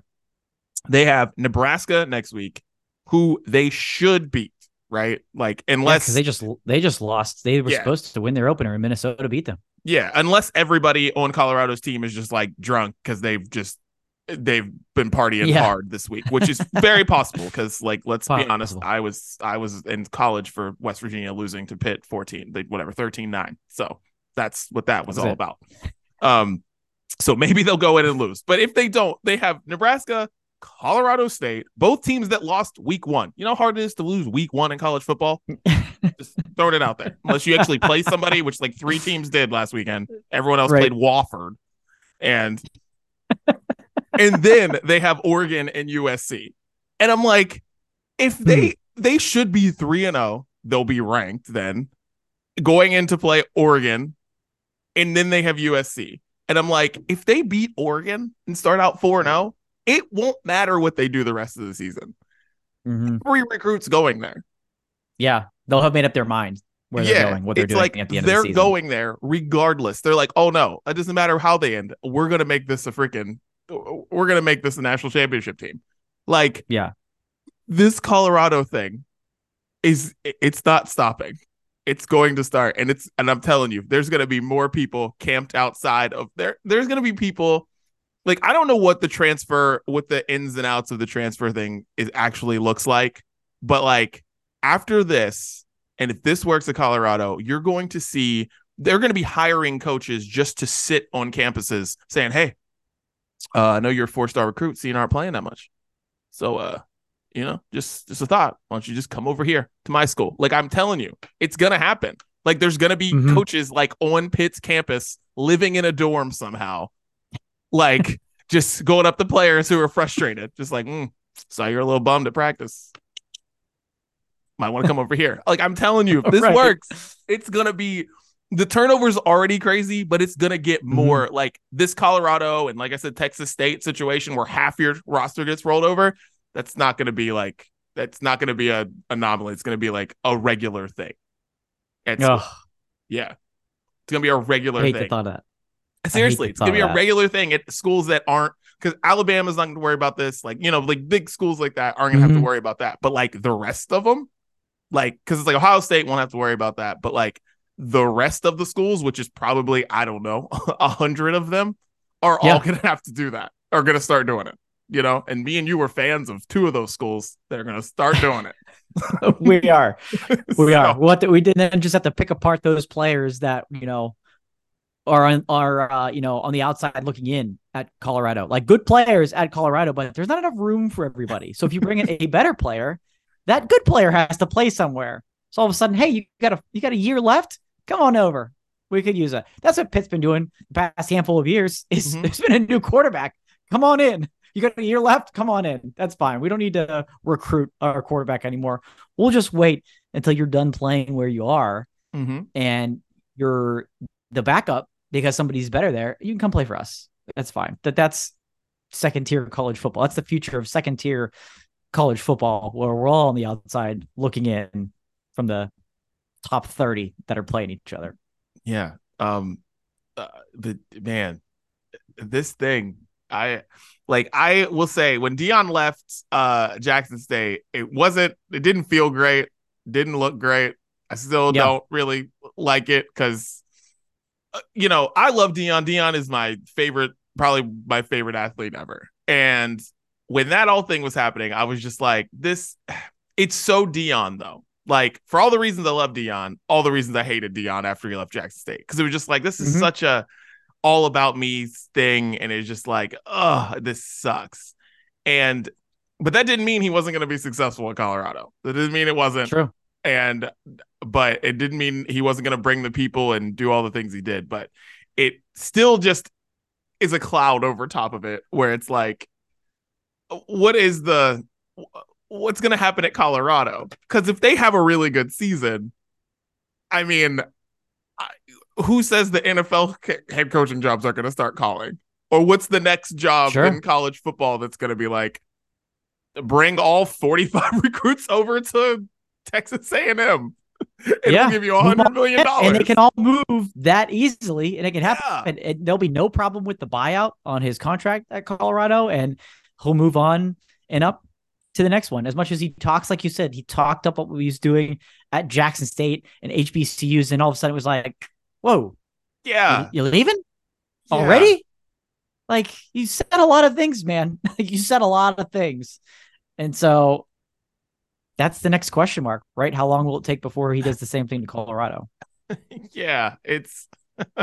They have Nebraska next week, who they should beat, right? Like unless because they just they just lost. They were Yeah. supposed to win their opener, and Minnesota beat them. Yeah, unless everybody on Colorado's team is just like drunk because they've just they've been partying Yeah. hard this week, which is very possible. Because like, let's be honest, Possible. I was I was in college for West Virginia losing to Pitt fourteen, whatever 13-9. So that's what that was was all it. about. Um, so maybe they'll go in and lose, but if they don't, they have Nebraska, Colorado State, both teams that lost week one. You know how hard it is to lose week one in college football. Just throwing it out there. Unless you actually play somebody, which like three teams did last weekend. Everyone else Right. played Wofford. And and then they have Oregon and USC. And I'm like, if they hmm. they should be 3 and 0, they'll be ranked then going into play Oregon and then they have USC. And I'm like, if they beat Oregon and start out 4 and 0, it won't matter what they do the rest of the season. Mhm. Three recruits going there. Yeah, they'll have made up their mind where they're going, what they're doing like at the end they're of the season. going there regardless. They're like, oh no, it doesn't matter how they end. We're gonna make this a freaking. We're gonna make this a national championship team. Like Yeah. this Colorado thing is it's not stopping. It's going to start, and it's and I'm telling you, there's gonna be more people camped outside of there. There's gonna be people like I don't know what the transfer, what the ins and outs of the transfer thing is actually looks like, but like after this, and if this works at Colorado, you're going to see they're going to be hiring coaches just to sit on campuses saying, "Hey, uh, I know you're a four star recruit, so you aren't playing that much. So, uh, you know, just just a thought. Why don't you just come over here to my school? Like I'm telling you, it's gonna happen. Like there's gonna be mm-hmm. coaches like on Pitt's campus living in a dorm somehow, like just going up to players who are frustrated, just like, mm, so you're a little bummed at practice. Might want to come over here. Like I'm telling you, if this right. works, it's gonna be the turnover's already crazy, but it's gonna get mm-hmm. more mm-hmm. like this Colorado and like I said, Texas State situation where half your roster gets rolled over. That's not gonna be like that's not gonna be a anomaly. It's gonna be like a regular thing. It's, yeah, it's gonna be a regular I hate thing. The thought of that. Seriously, it's gonna be a regular thing at schools that aren't because Alabama's not gonna worry about this. Like you know, like big schools like that aren't gonna mm-hmm. have to worry about that. But like the rest of them, like because it's like Ohio State won't have to worry about that. But like the rest of the schools, which is probably, I don't know, a hundred of them, are yeah. all going to have to do that, are going to start doing it, you know? And me and you were fans of two of those schools that are going to start doing it. we are. We so. are. What we didn't just have to pick apart those players that, you know, are on are uh, you know on the outside looking in at Colorado. Like good players at Colorado, but there's not enough room for everybody. So if you bring in a better player, that good player has to play somewhere. So all of a sudden, hey, you got a you got a year left come on over. We could use it. That's what Pitt's been doing the past handful of years. Is mm-hmm. there's been a new quarterback. Come on in. You got a year left. Come on in. That's fine. We don't need to recruit our quarterback anymore. We'll just wait until you're done playing where you are, mm-hmm. and you're the backup because somebody's better there. You can come play for us. That's fine. That that's second tier college football. That's the future of second tier college football, where we're all on the outside looking in from the top 30 that are playing each other. Yeah. Um uh, the man this thing I like I will say when Deion left uh Jackson State, it wasn't it didn't feel great, didn't look great. I still yeah. don't really like it cuz uh, you know, I love Deion. Deion is my favorite probably my favorite athlete ever. And when that all thing was happening, I was just like this it's so Deion though like for all the reasons I love Deion, all the reasons I hated Deion after he left Jackson State. Cause it was just like, this is mm-hmm. such a all about me thing. And it's just like, oh, this sucks. And, but that didn't mean he wasn't going to be successful in Colorado. That didn't mean it wasn't. True. And, but it didn't mean he wasn't going to bring the people and do all the things he did. But it still just is a cloud over top of it where it's like, what is the what's going to happen at Colorado? Because if they have a really good season, I mean, who says the NFL head coaching jobs are going to start calling? Or what's the next job sure. in college football that's going to be like, bring all 45 recruits over to Texas A&M? It'll yeah. give you a hundred million dollars. And they can all move that easily and it can happen. Yeah. And, and there'll be no problem with the buyout on his contract at Colorado and he'll move on and up to the next one. As much as he talks, like you said, he talked up what he was doing at Jackson State and HBCUs, and all of a sudden it was like, whoa, yeah, you, leaving yeah. already? Like you said a lot of things, man. you said a lot of things, and so that's the next question mark, right? How long will it take before he does the same thing to Colorado? yeah, it's.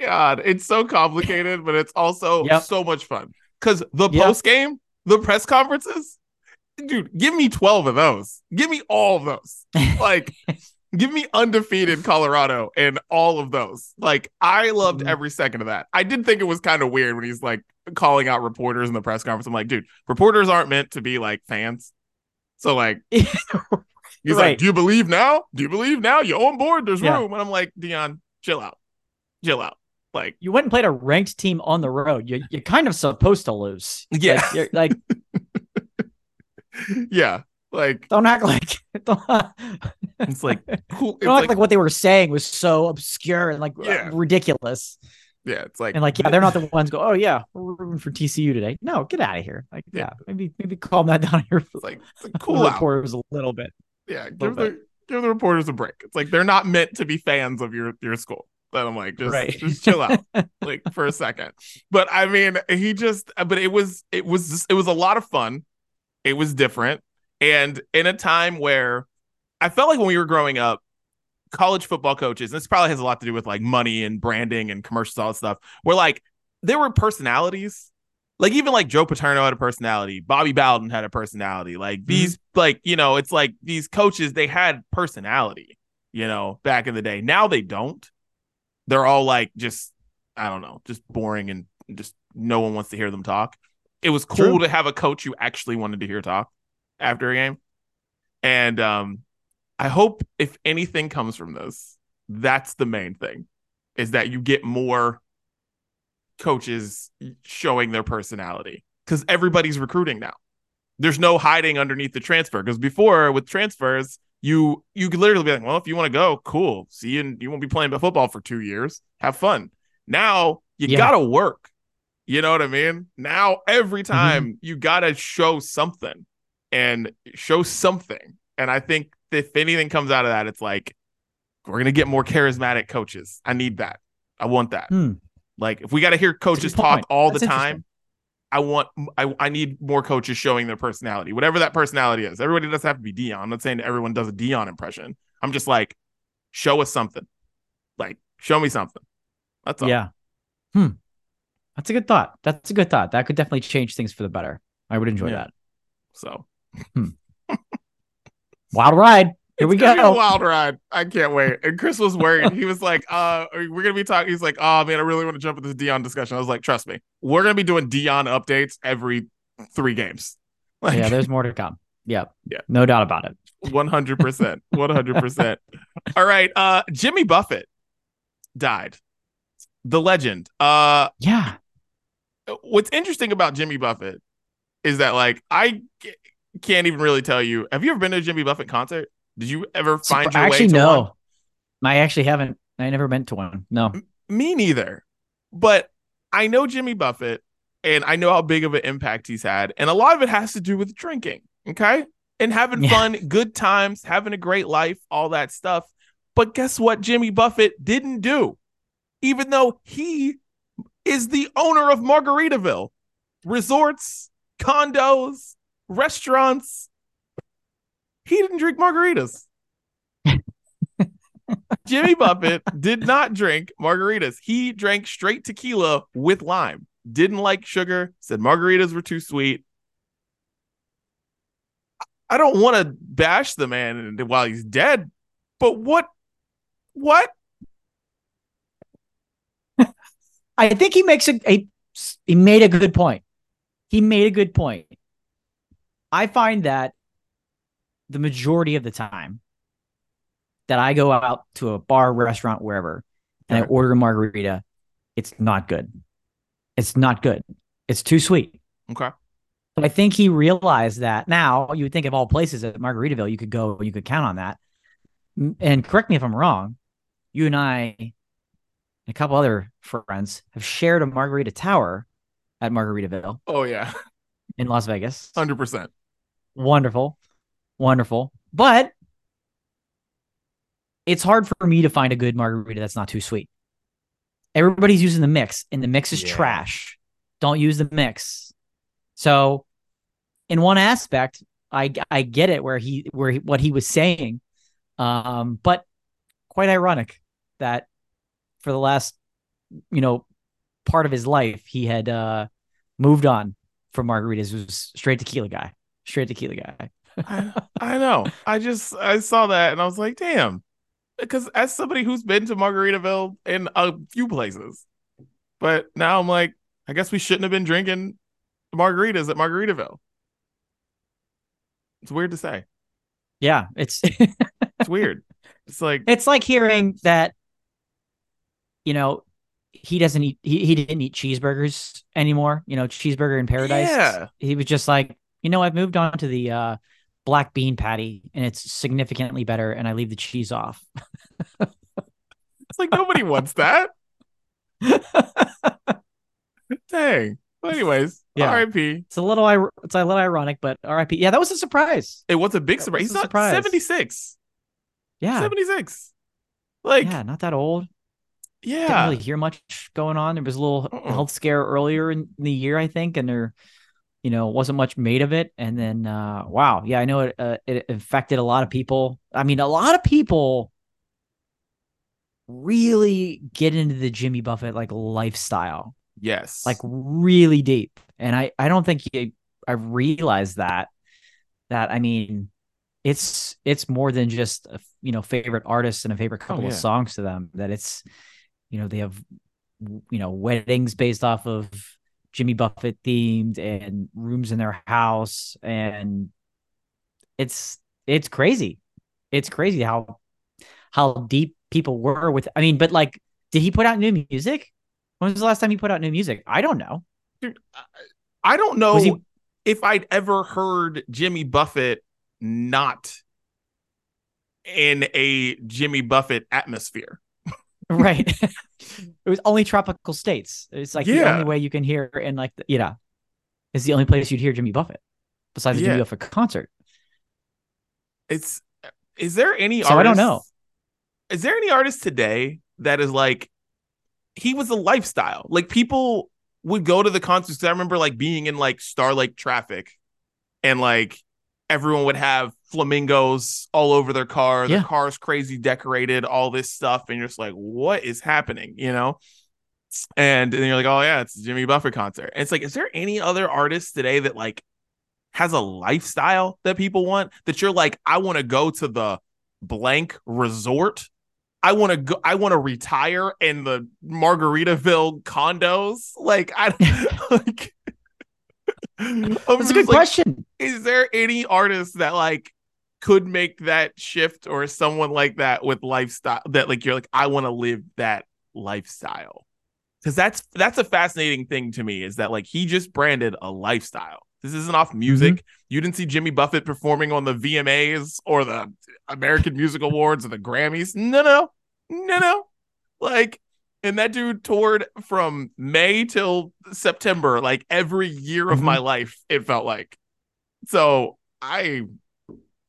God, it's so complicated, but it's also yep. so much fun. Because the yep. post game the press conferences, dude, give me 12 of those. Give me all of those. Like, give me undefeated Colorado and all of those. Like, I loved mm-hmm. every second of that. I did think it was kind of weird when he's like calling out reporters in the press conference. I'm like, dude, reporters aren't meant to be like fans. So, like, he's right. like, do you believe now? Do you believe now? You're on board? There's yeah. room. And I'm like, Deion, chill out. Chill out. Like you went and played a ranked team on the road. You you're kind of supposed to lose. Yeah. Like, like yeah. Like don't act like don't, it's like cool. It's don't act like what they were saying was so obscure and like uh, yeah. ridiculous. Yeah, it's like and like yeah, they're not the ones go. Oh yeah, we're rooting for TCU today. No, get out of here. Like yeah, yeah maybe maybe calm that down here. It's like it's cool reporters a little bit. Yeah, give the bit. give the reporters a break. It's like they're not meant to be fans of your your school. That I'm like, just, Right. just chill out, like for a second. But I mean, he just, but it was, it was, just, it was a lot of fun. It was different, and in a time where I felt like when we were growing up, college football coaches. This probably has a lot to do with like money and branding and commercials, all that stuff. Where like there were personalities. Like even like Joe Paterno had a personality, Bobby Bowden had a personality. Like mm-hmm. these, like you know, it's like these coaches they had personality. You know, back in the day. Now they don't. They're all like just I don't know, just boring and just no one wants to hear them talk. It was cool True. to have a coach you actually wanted to hear talk after a game. And um I hope if anything comes from this, that's the main thing is that you get more coaches showing their personality because everybody's recruiting now. There's no hiding underneath the transfer because before with transfers, you you could literally be like, well, if you want to go, cool. See you, and you won't be playing football for two years. Have fun. Now you Yeah. gotta work. You know what I mean? Now every time you gotta show something and show something. And I think if anything comes out of that, it's like we're gonna get more charismatic coaches. I need that. I want that. Hmm. Like if we got to hear coaches talk all That's the time. I want I, I need more coaches showing their personality, whatever that personality is. Everybody doesn't have to be Deion. I'm not saying everyone does a Deion impression. I'm just like, show us something. Like, show me something. That's all. Yeah. Hmm. That's a good thought. That's a good thought. That could definitely change things for the better. I would enjoy Yeah. that. So Wild ride. Here we It's a go. wild ride. I can't wait. And Chris was worried. He was like, uh, we're gonna be talking. He's like, oh man, I really want to jump into this Deion discussion. I was like, trust me, we're gonna be doing Deion updates every three games. Like, yeah, there's more to come. Yeah. Yeah. No doubt about it. One hundred percent. One hundred percent. All right. Uh Jimmy Buffett died. The legend. Uh Yeah. what's interesting about Jimmy Buffett is that like I can't even really tell you. Have you ever been to a Jimmy Buffett concert? Did you ever find your actually, way to no. one? I actually haven't. I never been to one. No. Me neither. But I know Jimmy Buffett and I know how big of an impact he's had. And a lot of it has to do with drinking. Okay. And having Yeah. fun, good times, having a great life, all that stuff. But guess what Jimmy Buffett didn't do? Even though he is the owner of Margaritaville, resorts, condos, restaurants, he didn't drink margaritas. Jimmy Buffett did not drink margaritas. He drank straight tequila with lime. Didn't like sugar, said margaritas were too sweet. I don't want to bash the man while he's dead, but what? What? I think he makes a, a he made a good point. He made a good point. I find that the majority of the time that I go out to a bar, restaurant, wherever, and I order a margarita, it's not good. It's not good. It's too sweet. Okay. But I think he realized that now you would think of all places at Margaritaville, you could go, you could count on that. And correct me if I'm wrong, you and I and a couple other friends have shared a margarita tower at Margaritaville Oh yeah, in Las Vegas. hundred percent. Wonderful. Wonderful. But it's hard for me to find a good margarita that's not too sweet. Everybody's using the mix, and the mix is Yeah. trash. Don't use the mix. So, in one aspect, I I get it where he where he, what he was saying, um, but quite ironic that for the last you know part of his life he had uh moved on from margaritas. Was straight tequila guy, straight tequila guy. I, I know. I just I saw that and I was like, damn. Because as somebody who's been to Margaritaville in a few places, but now I'm like, I guess we shouldn't have been drinking margaritas at Margaritaville. It's weird to say. Yeah, it's It's weird. It's like it's like hearing that you know he doesn't eat he, he didn't eat cheeseburgers anymore you know cheeseburger in paradise Yeah. he was just like you know i've moved on to the uh black bean patty and it's significantly better and i leave the cheese off it's like nobody wants that. Dang. Well, anyways, Yeah. R.I.P. it's a little it's a little ironic but rip yeah that was a surprise It was a big surprise. He's not surprise. 76. yeah 76. Like yeah not that old Yeah. Didn't really hear much going on. There was a little Uh-uh. health scare earlier in the year, I think, and there, you know, wasn't much made of it. And then, uh, wow, yeah, I know it uh, it affected a lot of people. I mean, a lot of people really get into the Jimmy Buffett like lifestyle, yes. like really deep. And I I don't think you, I realized that that I mean, it's it's more than just a, you know favorite artists and a favorite couple of yeah. songs to them. That it's you know they have you know weddings based off of Jimmy Buffett themed and rooms in their house and it's it's crazy. It's crazy how how deep people were with I mean, but like did he put out new music? When was the last time he put out new music? I don't know. Dude, I- don't know he- if I'd ever heard Jimmy Buffett not in a Jimmy Buffett atmosphere. Right. it was only tropical states. It's like the only way you can hear in like the, you know, it's the only place you'd hear Jimmy Buffett besides a Yeah. Jimmy Buffett concert. It's is there any So I don't know. Is there any artist today that is like he was a lifestyle? Like people would go to the concerts. I remember like being in like Starlight traffic and like everyone would have flamingos all over their car, their Yeah. car's crazy decorated, all this stuff, and you're just like, what is happening? You know? And then you're like, oh yeah, it's a Jimmy Buffett concert. And it's like, is there any other artist today that like has a lifestyle that people want that you're like, I want to go to the blank resort. I want to go. I want to retire in the Margaritaville condos. Like I, like, Mm-hmm. That's a good like, question. Is there any artist that like could make that shift, or someone like that with lifestyle that like you're like, I want to live that lifestyle? Because that's that's a fascinating thing to me. Is that like he just branded a lifestyle. This isn't off music. Mm-hmm. You didn't see Jimmy Buffett performing on the VMAs or the American Music Awards or the Grammys. No, no, no, no. Like, and that dude toured from May till September, like every year of my mm-hmm. life, it felt like. So I,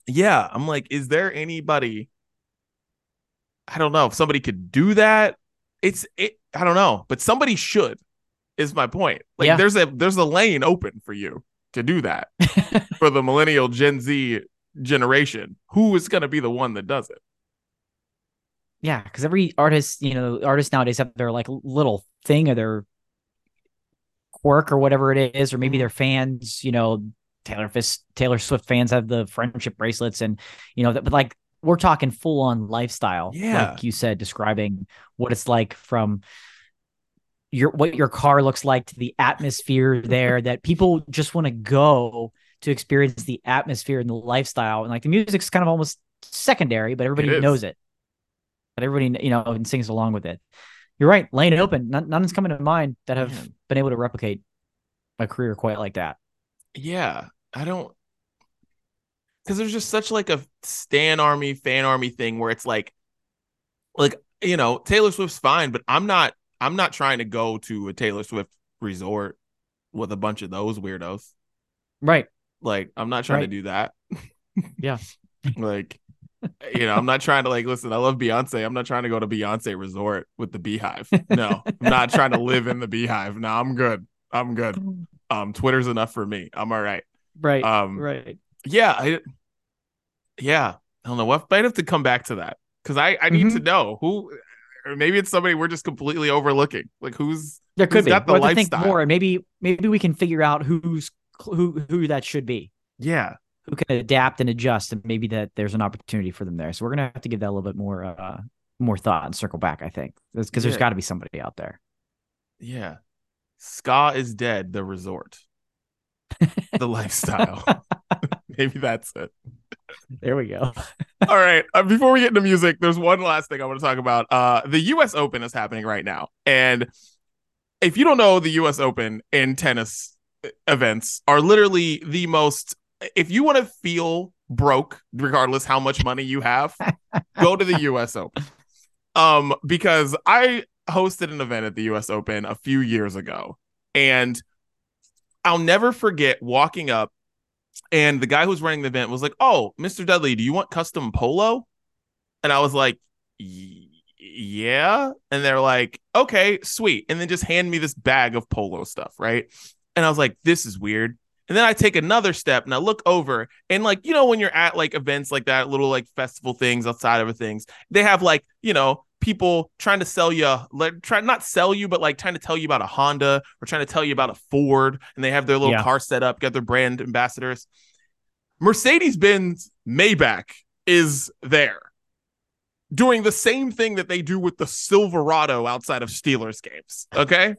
yeah, I'm like, is there anybody? I don't know if somebody could do that. It's it. I don't know, but somebody should. Is my point. Like, Yeah. there's a there's a lane open for you to do that for the millennial Gen Z generation. Who is going to be the one that does it? Yeah, because every artist, you know, artists nowadays have their like little thing or their quirk or whatever it is, or maybe Mhm. their fans, you know, Taylor Fist, Taylor Swift fans have the friendship bracelets, and you know, that, but like we're talking full on lifestyle, Yeah. like you said, describing what it's like from your what your car looks like to the atmosphere there that people just want to go to experience the atmosphere and the lifestyle and like the music's kind of almost secondary but everybody knows it but everybody you know and sings along with it you're right laying it open none, none's coming to mind that have Man. been able to replicate a career quite like that Yeah, I don't because there's just such like a stan army, fan army thing where it's like, like you know, Taylor Swift's fine, but I'm not. I'm not trying to go to a Taylor Swift resort with a bunch of those weirdos. right Like, I'm not trying Right. to do that. Yeah. like, you know, I'm not trying to like listen. I love Beyonce. I'm not trying to go to Beyonce resort with the BeyHive. No, I'm not trying to live in the BeyHive. No, I'm good. I'm good. Um, Twitter's enough for me. I'm all right. right Um, right yeah, I, yeah, I don't know. What might have to come back to that because I I need Mhm. to know who, or maybe it's somebody we're just completely overlooking. Like who's there who's could be got the have think lifestyle? more maybe maybe we can figure out who's who who that should be yeah, who can adapt and adjust and maybe that there's an opportunity for them there so we're gonna have to give that a little bit more uh more thought and circle back i think because there's got to be somebody out there yeah. Ska is dead. The resort, the lifestyle. maybe that's it. there we go All right. Uh, before we get into music, there's one last thing I want to talk about. Uh, the U.S. Open is happening right now, and if you don't know, the U.S. Open in tennis events are literally the most. If you want to feel broke, regardless how much money you have, go to the U.S. Open. Um, because I hosted an event at the U.S. Open a few years ago, and I'll never forget walking up and the guy who's running the event was like, "Oh, Mr. Dudley, do you want custom polo?" And I was like, yeah. And they're like, okay, sweet. And then just hand me this bag of polo stuff, right? And I was like, this is weird. And then I take another step and I look over and like, you know, when you're at like events like that, little like festival things outside of things, they have like, you know, people trying to sell you, like try not sell you, but like trying to tell you about a Honda or trying to tell you about a Ford, and they have their little Yeah. car set up, got their brand ambassadors. Mercedes Benz Maybach is there doing the same thing that they do with the Silverado outside of Steelers games. Okay.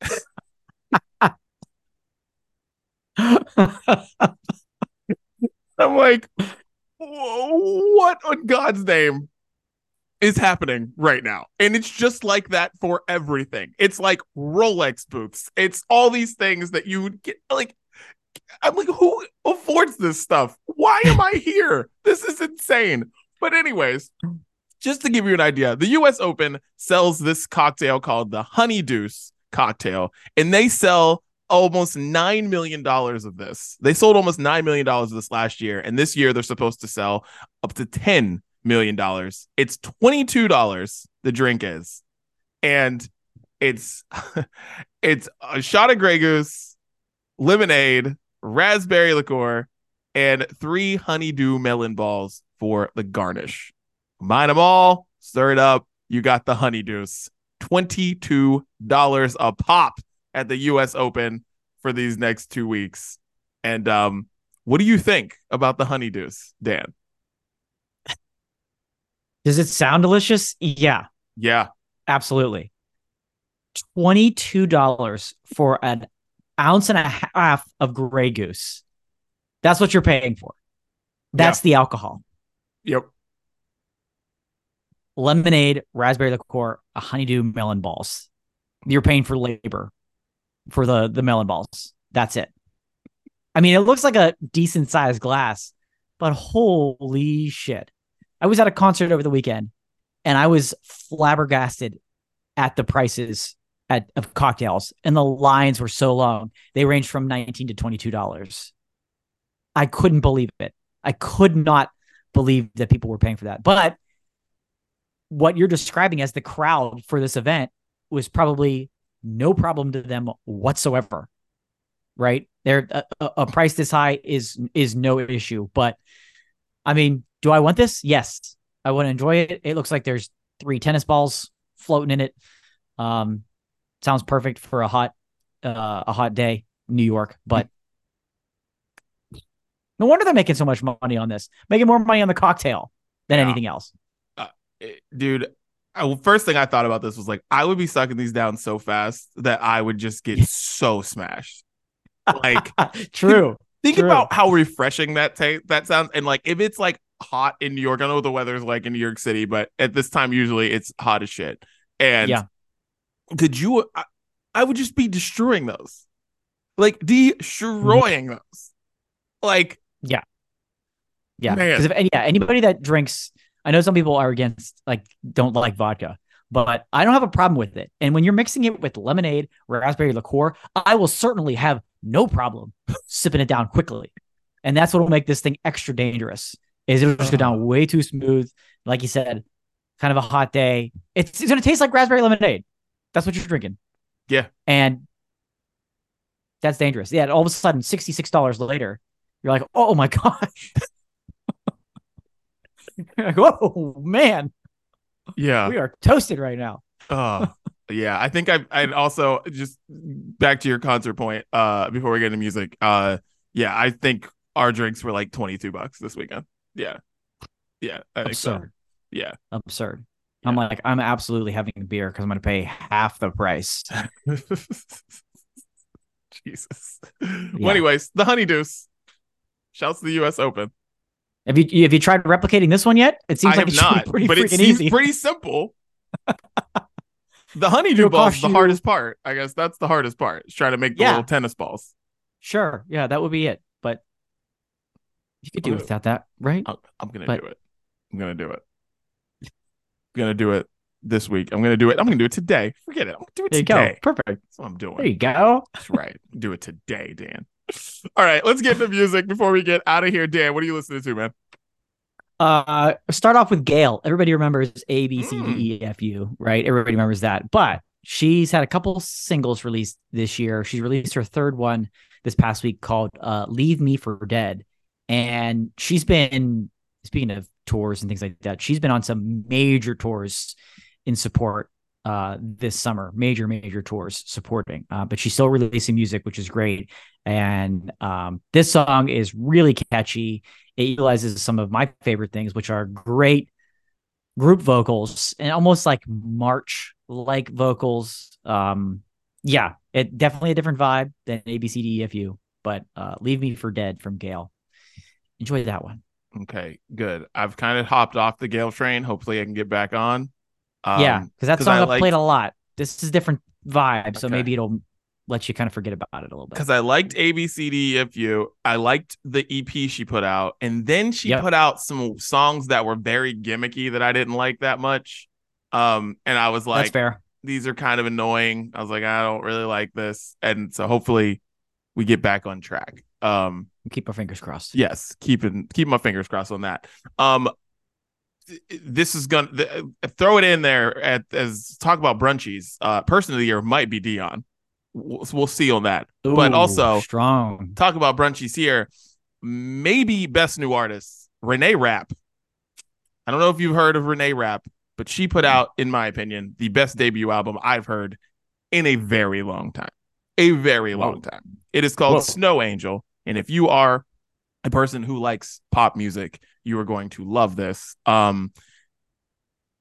I'm like, what on God's name is happening right now? And it's just like that for everything. It's like Rolex booths. It's all these things that you would get like. I'm like, who affords this stuff? Why am I here? This is insane. But anyways, just to give you an idea, the US Open sells this cocktail called the Honey Deuce cocktail, and they sell almost $9 million of this. They sold almost $9 million of this last year, and this year they're supposed to sell up to $10 million. It's $22 the drink is. And it's it's a shot of Grey Goose, lemonade, raspberry liqueur, and three honeydew melon balls for the garnish. Combine them all, stir it up. You got the honeydews. $22 a pop at the US Open for these next two weeks. And um, what do you think about the honeydews, Dan? Does it sound delicious? Yeah, Yeah. absolutely. $22 for an ounce and a half of Grey Goose. That's what you're paying for. That's the alcohol. Yep. Lemonade, raspberry liqueur, a honeydew melon balls. You're paying for labor for the the melon balls. That's it. I mean, it looks like a decent sized glass, but holy shit. I was at a concert over the weekend and I was flabbergasted at the prices at of cocktails and the lines were so long. They ranged from 19 to 22 dollars. I couldn't believe it. I could not believe that people were paying for that. But what you're describing as the crowd for this event was probably no problem to them whatsoever. Right? There a, a- price this high is is no issue, but I mean, do I want this? Yes. I want to enjoy it. It looks like there's three tennis balls floating in it. Um sounds perfect for a hot uh, a hot day, New York, but no wonder they're making so much money on this. Making more money on the cocktail than Yeah. anything else. Eh, Dude, I, first thing I thought about this was like, I would be sucking these down so fast that I would just get so smashed. Like, True. think True. about how refreshing that ta- that sounds. And like, if it's like hot in New York, I know what the weather's like in New York City, but at this time, usually it's hot as shit. And Yeah. could you, I, I would just be destroying those, like destroying those. Like, Yeah. Man. Because if any, yeah, anybody that drinks, I know some people are against like don't like vodka, but I don't have a problem with it. And when you're mixing it with lemonade, raspberry liqueur, I will certainly have no problem sipping it down quickly. And that's what will make this thing extra dangerous. Is it'll just go down way too smooth. Like you said, kind of a hot day. It's, it's gonna taste like raspberry lemonade. That's what you're drinking. Yeah. And that's dangerous. Yeah. All of a sudden, $66 later, you're like, oh my gosh. Like, whoa, man, yeah. we are toasted right now. Oh, yeah. I think I I'd also just back to your concert point uh before we get into music. Uh yeah, I think our drinks were like 22 bucks this weekend. Yeah. Yeah, think so. Absurd. Yeah. Absurd. I'm like, I'm absolutely having a beer because I'm going to pay half the price. Jesus. Well, anyways, the honeydews. Shouts to the US Open. Have you have you tried replicating this one yet? It seems I like it's not, pretty but it seems easy. pretty simple. the honeydew ball is the you- hardest part. I guess that's the hardest part. Is trying to make the Yeah. little tennis balls. Sure, yeah, that would be it. But you could do Okay. without that, right? I'm, I'm gonna But- do it. I'm gonna do it. I'm gonna do it this week. I'm gonna do it. I'm gonna do it today. Forget it. I'm gonna do it There you today. go. Perfect. That's what I'm doing. There you go. That's right. Do it today, Dan. All right, let's get into music before we get out of here. Dan, what are you listening to, man? Uh, start off with GAYLE. Everybody remembers A, B, C, D, Mm. E, F, U, right? Everybody remembers that. But she's had a couple singles released this year. She released her third one this past week called uh, "Leave Me for Dead," and she's been speaking of tours and things like that. She's been on some major tours in support uh, this summer, major major tours supporting. Uh, but she's still releasing music, which is great. And um, this song is really catchy. It utilizes some of my favorite things, which are great group vocals and almost like march like vocals. Um, yeah, it definitely a different vibe than ABCDEFU, but uh, Leave Me for Dead from GAYLE. Enjoy that one. Okay, good. I've kind of hopped off the GAYLE train. Hopefully, I can get back on. Um, yeah, because that song I liked- played a lot. This is a different vibe, so Okay. maybe it'll let you kind of forget about it a little bit. because I liked ABCDEFU. I liked the EP she put out, and then she Yep. put out some songs that were very gimmicky that I didn't like that much. Um, and I was like, That's fair. these are kind of annoying. I was like, I don't really like this, and so hopefully we get back on track. Um, Keep our fingers crossed. yes, keeping keep my fingers crossed on that. Um, this is gonna th- throw it in there at as talk about brunchies. Uh, person of the year might be Deion. We'll, we'll see on that. but also strong. talk about brunchies here. Maybe best new artist, Renee Rapp. I don't know if you've heard of Renee Rapp, but she put out, in my opinion, the best debut album I've heard in a very long time. A very long Whoa. time. It is called Whoa. Snow Angel. And if you are a person who likes pop music, you are going to love this. Um,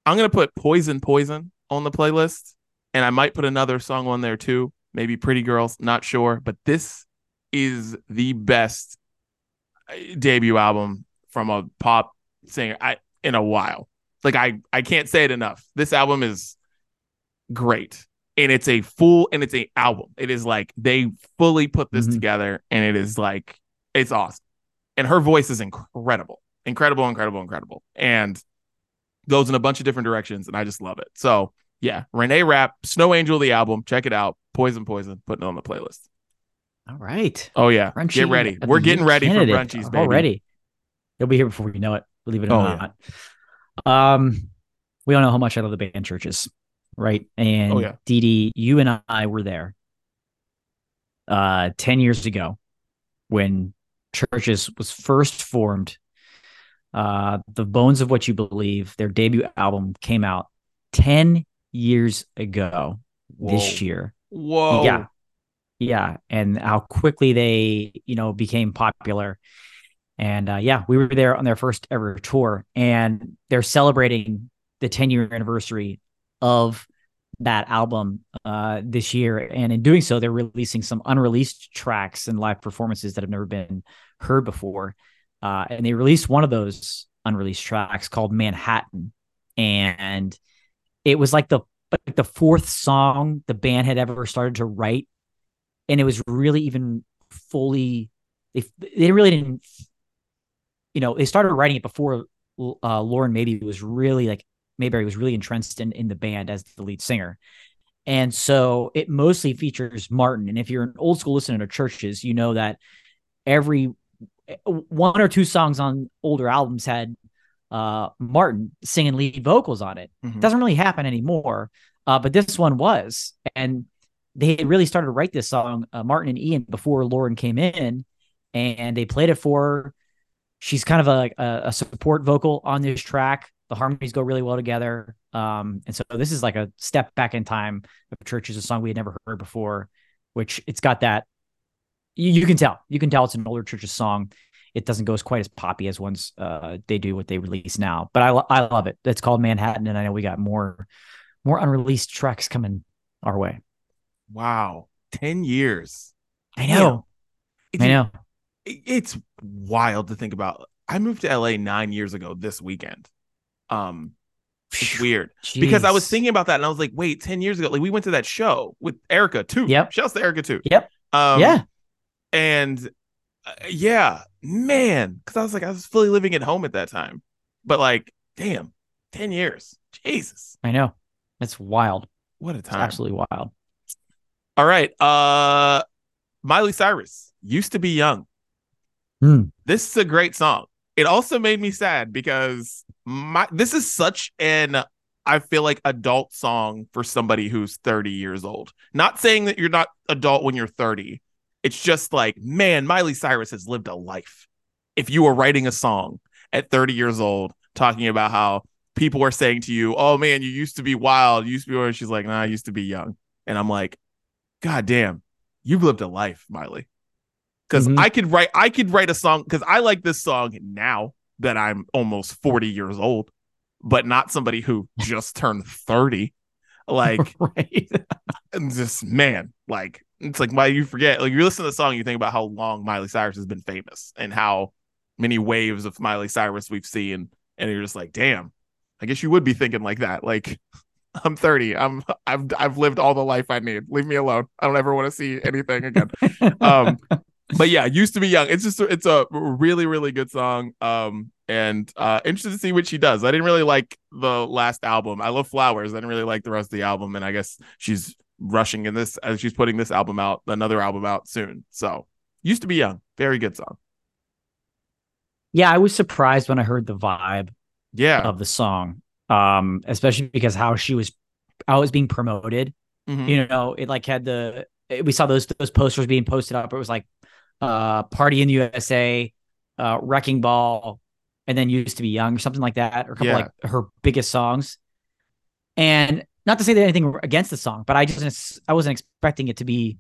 I'm gonna put Poison Poison on the playlist, and I might put another song on there too. Maybe Pretty Girls, not sure, but this is the best uh, debut album from a pop singer I in a while. Like I I can't say it enough. This album is great. And it's a full and it's a album. It is like they fully put this Mhm. together and it is like it's awesome. And her voice is incredible. Incredible, incredible, incredible. And goes in a bunch of different directions and I just love it. So, yeah, Renee Rapp, Snow Angel the album, check it out. Poison Poison, putting it on the playlist. All right. Oh yeah, Crunchy get ready. We're getting ready for brunchies, baby. Already. He'll be here before we know it, believe it or Oh, yeah. not. Um, we all know how much I love the band CHVRCHES, right? And Oh, yeah. Dee Dee, you and I were there uh 10 years ago when CHVRCHES was first formed. Uh the Bones of What You Believe, their debut album came out 10 years ago this year. Whoa. Yeah. Yeah. And how quickly they, you know, became popular. And uh, yeah, we were there on their first ever tour and they're celebrating the 10 year anniversary of that album uh, this year. And in doing so, they're releasing some unreleased tracks and live performances that have never been heard before. Uh, and they released one of those unreleased tracks called Manhattan. And it was like the like the fourth song the band had ever started to write. And it was really even fully they, they really didn't you know they started writing it before uh lauren maybe was really like mayberry was really entrenched in, in the band as the lead singer. And so it mostly features martin. And if you're an old school listener to CHVRCHES you know that every one or two songs on older albums had uh martin singing lead vocals on it Mhm. doesn't really happen anymore. Uh, but this one was, and they had really started to write this song, uh, Martin and Ian, before Lauren came in, and they played it for. her. She's kind of a, a, a support vocal on this track. The harmonies go really well together, um, and so this is like a step back in time. of CHVRCHES a song we had never heard before, which it's got that. You, you can tell, you can tell it's an older CHVRCHES song. It doesn't go as quite as poppy as ones uh, they do what they release now, but I I love it. It's called Manhattan, and I know we got more more unreleased tracks coming our way. Wow. 10 years. I know. It's, I know. It's wild to think about. I moved to LA nine years ago this weekend. Um, it's weird because I was thinking about that and I was like, wait, 10 years ago, like we went to that show with Erica too. Yep. Shouts to Erica too. Yep. Um, yeah. And uh, yeah, man, because I was like, I was fully living at home at that time. But like, damn, 10 years. Jesus. I know. It's wild. What a It's time. absolutely wild. All right. Uh Miley Cyrus used to be young. Hmm. This is a great song. it also made me sad because my this is such an I feel like adult song for somebody who's 30 years old. Not saying that you're not adult when you're 30. It's just like, man, Miley Cyrus has lived a life. If you were writing a song at 30 years old talking about how people are saying to you, "Oh man, you used to be wild, you used to be," and she's like, "Nah, I used to be young," and I'm like, "God damn, you've lived a life, Miley." Because Mhm. I could write, I could write a song because I like this song now that I'm almost 40 years old, but not somebody who just turned 30. Like, right. just man, like it's like why you forget, like you listen to the song, you think about how long Miley Cyrus has been famous and how many waves of Miley Cyrus we've seen, and you're just like, damn, I guess you would be thinking like that. Like, I'm 30. I'm I've I've lived all the life I need. Leave me alone. I don't ever want to see anything again. um but yeah, used to be young. It's just it's a really really good song. Um and uh interested to see what she does. I didn't really like the last album. I love Flowers. I didn't really like the rest of the album, and I guess she's rushing in this as she's putting this album out, another album out soon. So used to be young. Very good song. Yeah, I was surprised when I heard the vibe Yeah. of the song, um, especially because how she was, how it was being promoted. Mhm. You know, it like had the it- we saw those those posters being posted up. It was like uh Party in the USA, uh Wrecking Ball, and then Used to Be Young or something like that, or a couple Yeah. like her biggest songs. And not to say that anything against the song, but I just I wasn't expecting it to be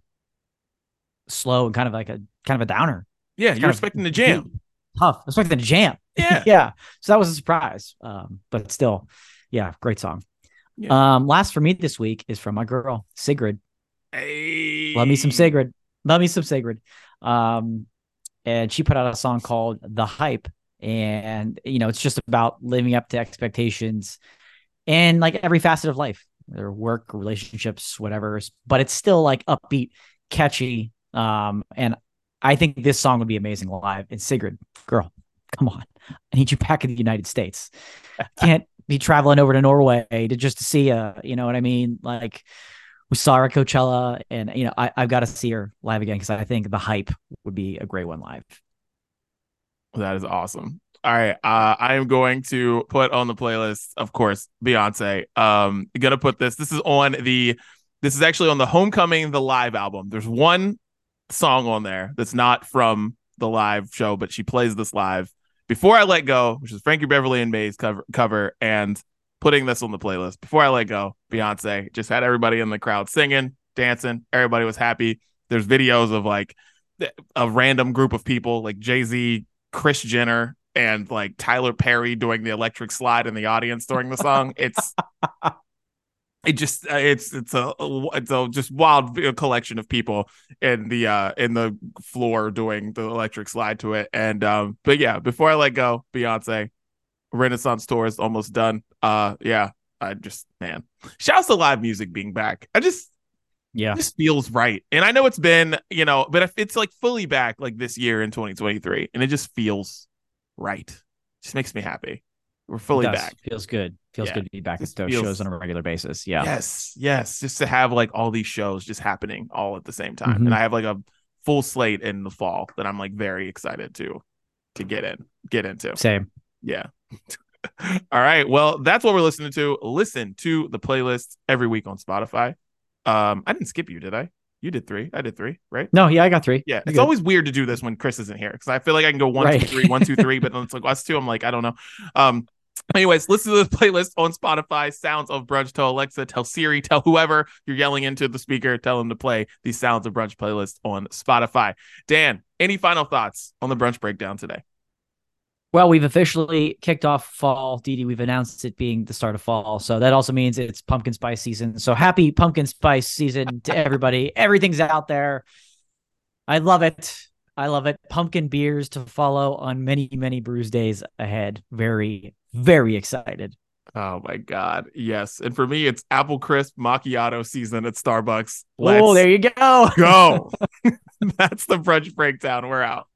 slow and kind of like a kind of a downer. Yeah, you're expecting the jam. Tough. I was expecting a jam. Yeah. yeah. So that was a surprise. Um, but still, yeah, great song. Yeah. Um, last for me this week is from my girl, Sigrid. Hey. Love me some Sigrid. Love me some Sigrid. Um, and she put out a song called The Hype. And, you know, it's just about living up to expectations and like every facet of life, their work, relationships, whatever. But it's still like upbeat, catchy. Um, and I think this song would be amazing live. And Sigrid, girl, come on. I need you back in the United States. Can't be traveling over to Norway to just to see uh, you know what I mean? Like we saw her at Coachella, and you know I, I've got to see her live again because I think the hype would be a great one live. That is awesome. All right. Uh, I am going to put on the playlist, of course, Beyonce. Um, gonna put this. This is on the this is actually on the Homecoming, the live album. There's one song on there that's not from the live show, but she plays this live. Before I Let Go, which is Frankie Beverly and Maze cover cover, and putting this on the playlist. Before I Let Go, Beyonce just had everybody in the crowd singing, dancing. Everybody was happy. There's videos of like a random group of people, like Jay Z, Kris Jenner, and like Tyler Perry doing the electric slide in the audience during the song. It's it just uh, it's it's a it's a just wild collection of people in the uh in the floor doing the electric slide to it. And um, but yeah, before I let go, Beyonce Renaissance tour is almost done. Uh, yeah, I just man, shouts to live music being back. I just Yeah, this feels right. And I know it's been, you know, but if it's like fully back like this year in 2023, and it just feels right. just makes me happy. We're fully back. Feels good. Feels Yeah. good to be back at those feels- shows on a regular basis. Yeah. Yes, yes. Just to have like all these shows just happening all at the same time. Mhm. And I have like a full slate in the fall that I'm like very excited to to get in, get into. Same. Yeah. All right. Well, that's what we're listening to. Listen to the playlist every week on Spotify. Um, I didn't skip you, did I? You did three. I did three, right? No, yeah, I got three. Yeah, You're it's good. always weird to do this when Chris isn't here because I feel like I can go one, Right. three, one, two, three, but then it's like us two. I'm like, I don't know. Um, anyways, listen to the playlist on Spotify. Sounds of brunch. Tell Alexa, tell Siri, tell whoever you're yelling into the speaker, tell them to play the Sounds of Brunch playlist on Spotify. Dan, any final thoughts on the brunch breakdown today? Well, we've officially kicked off fall. Didi, we've announced it being the start of fall. So that also means it's pumpkin spice season. So happy pumpkin spice season to everybody. Everything's out there. I love it. I love it. Pumpkin beers to follow on many, many brews days ahead. Very, very excited. Oh my god, yes. And for me, it's apple crisp macchiato season at Starbucks. oh, there you go. go. That's the brunch breakdown. We're out.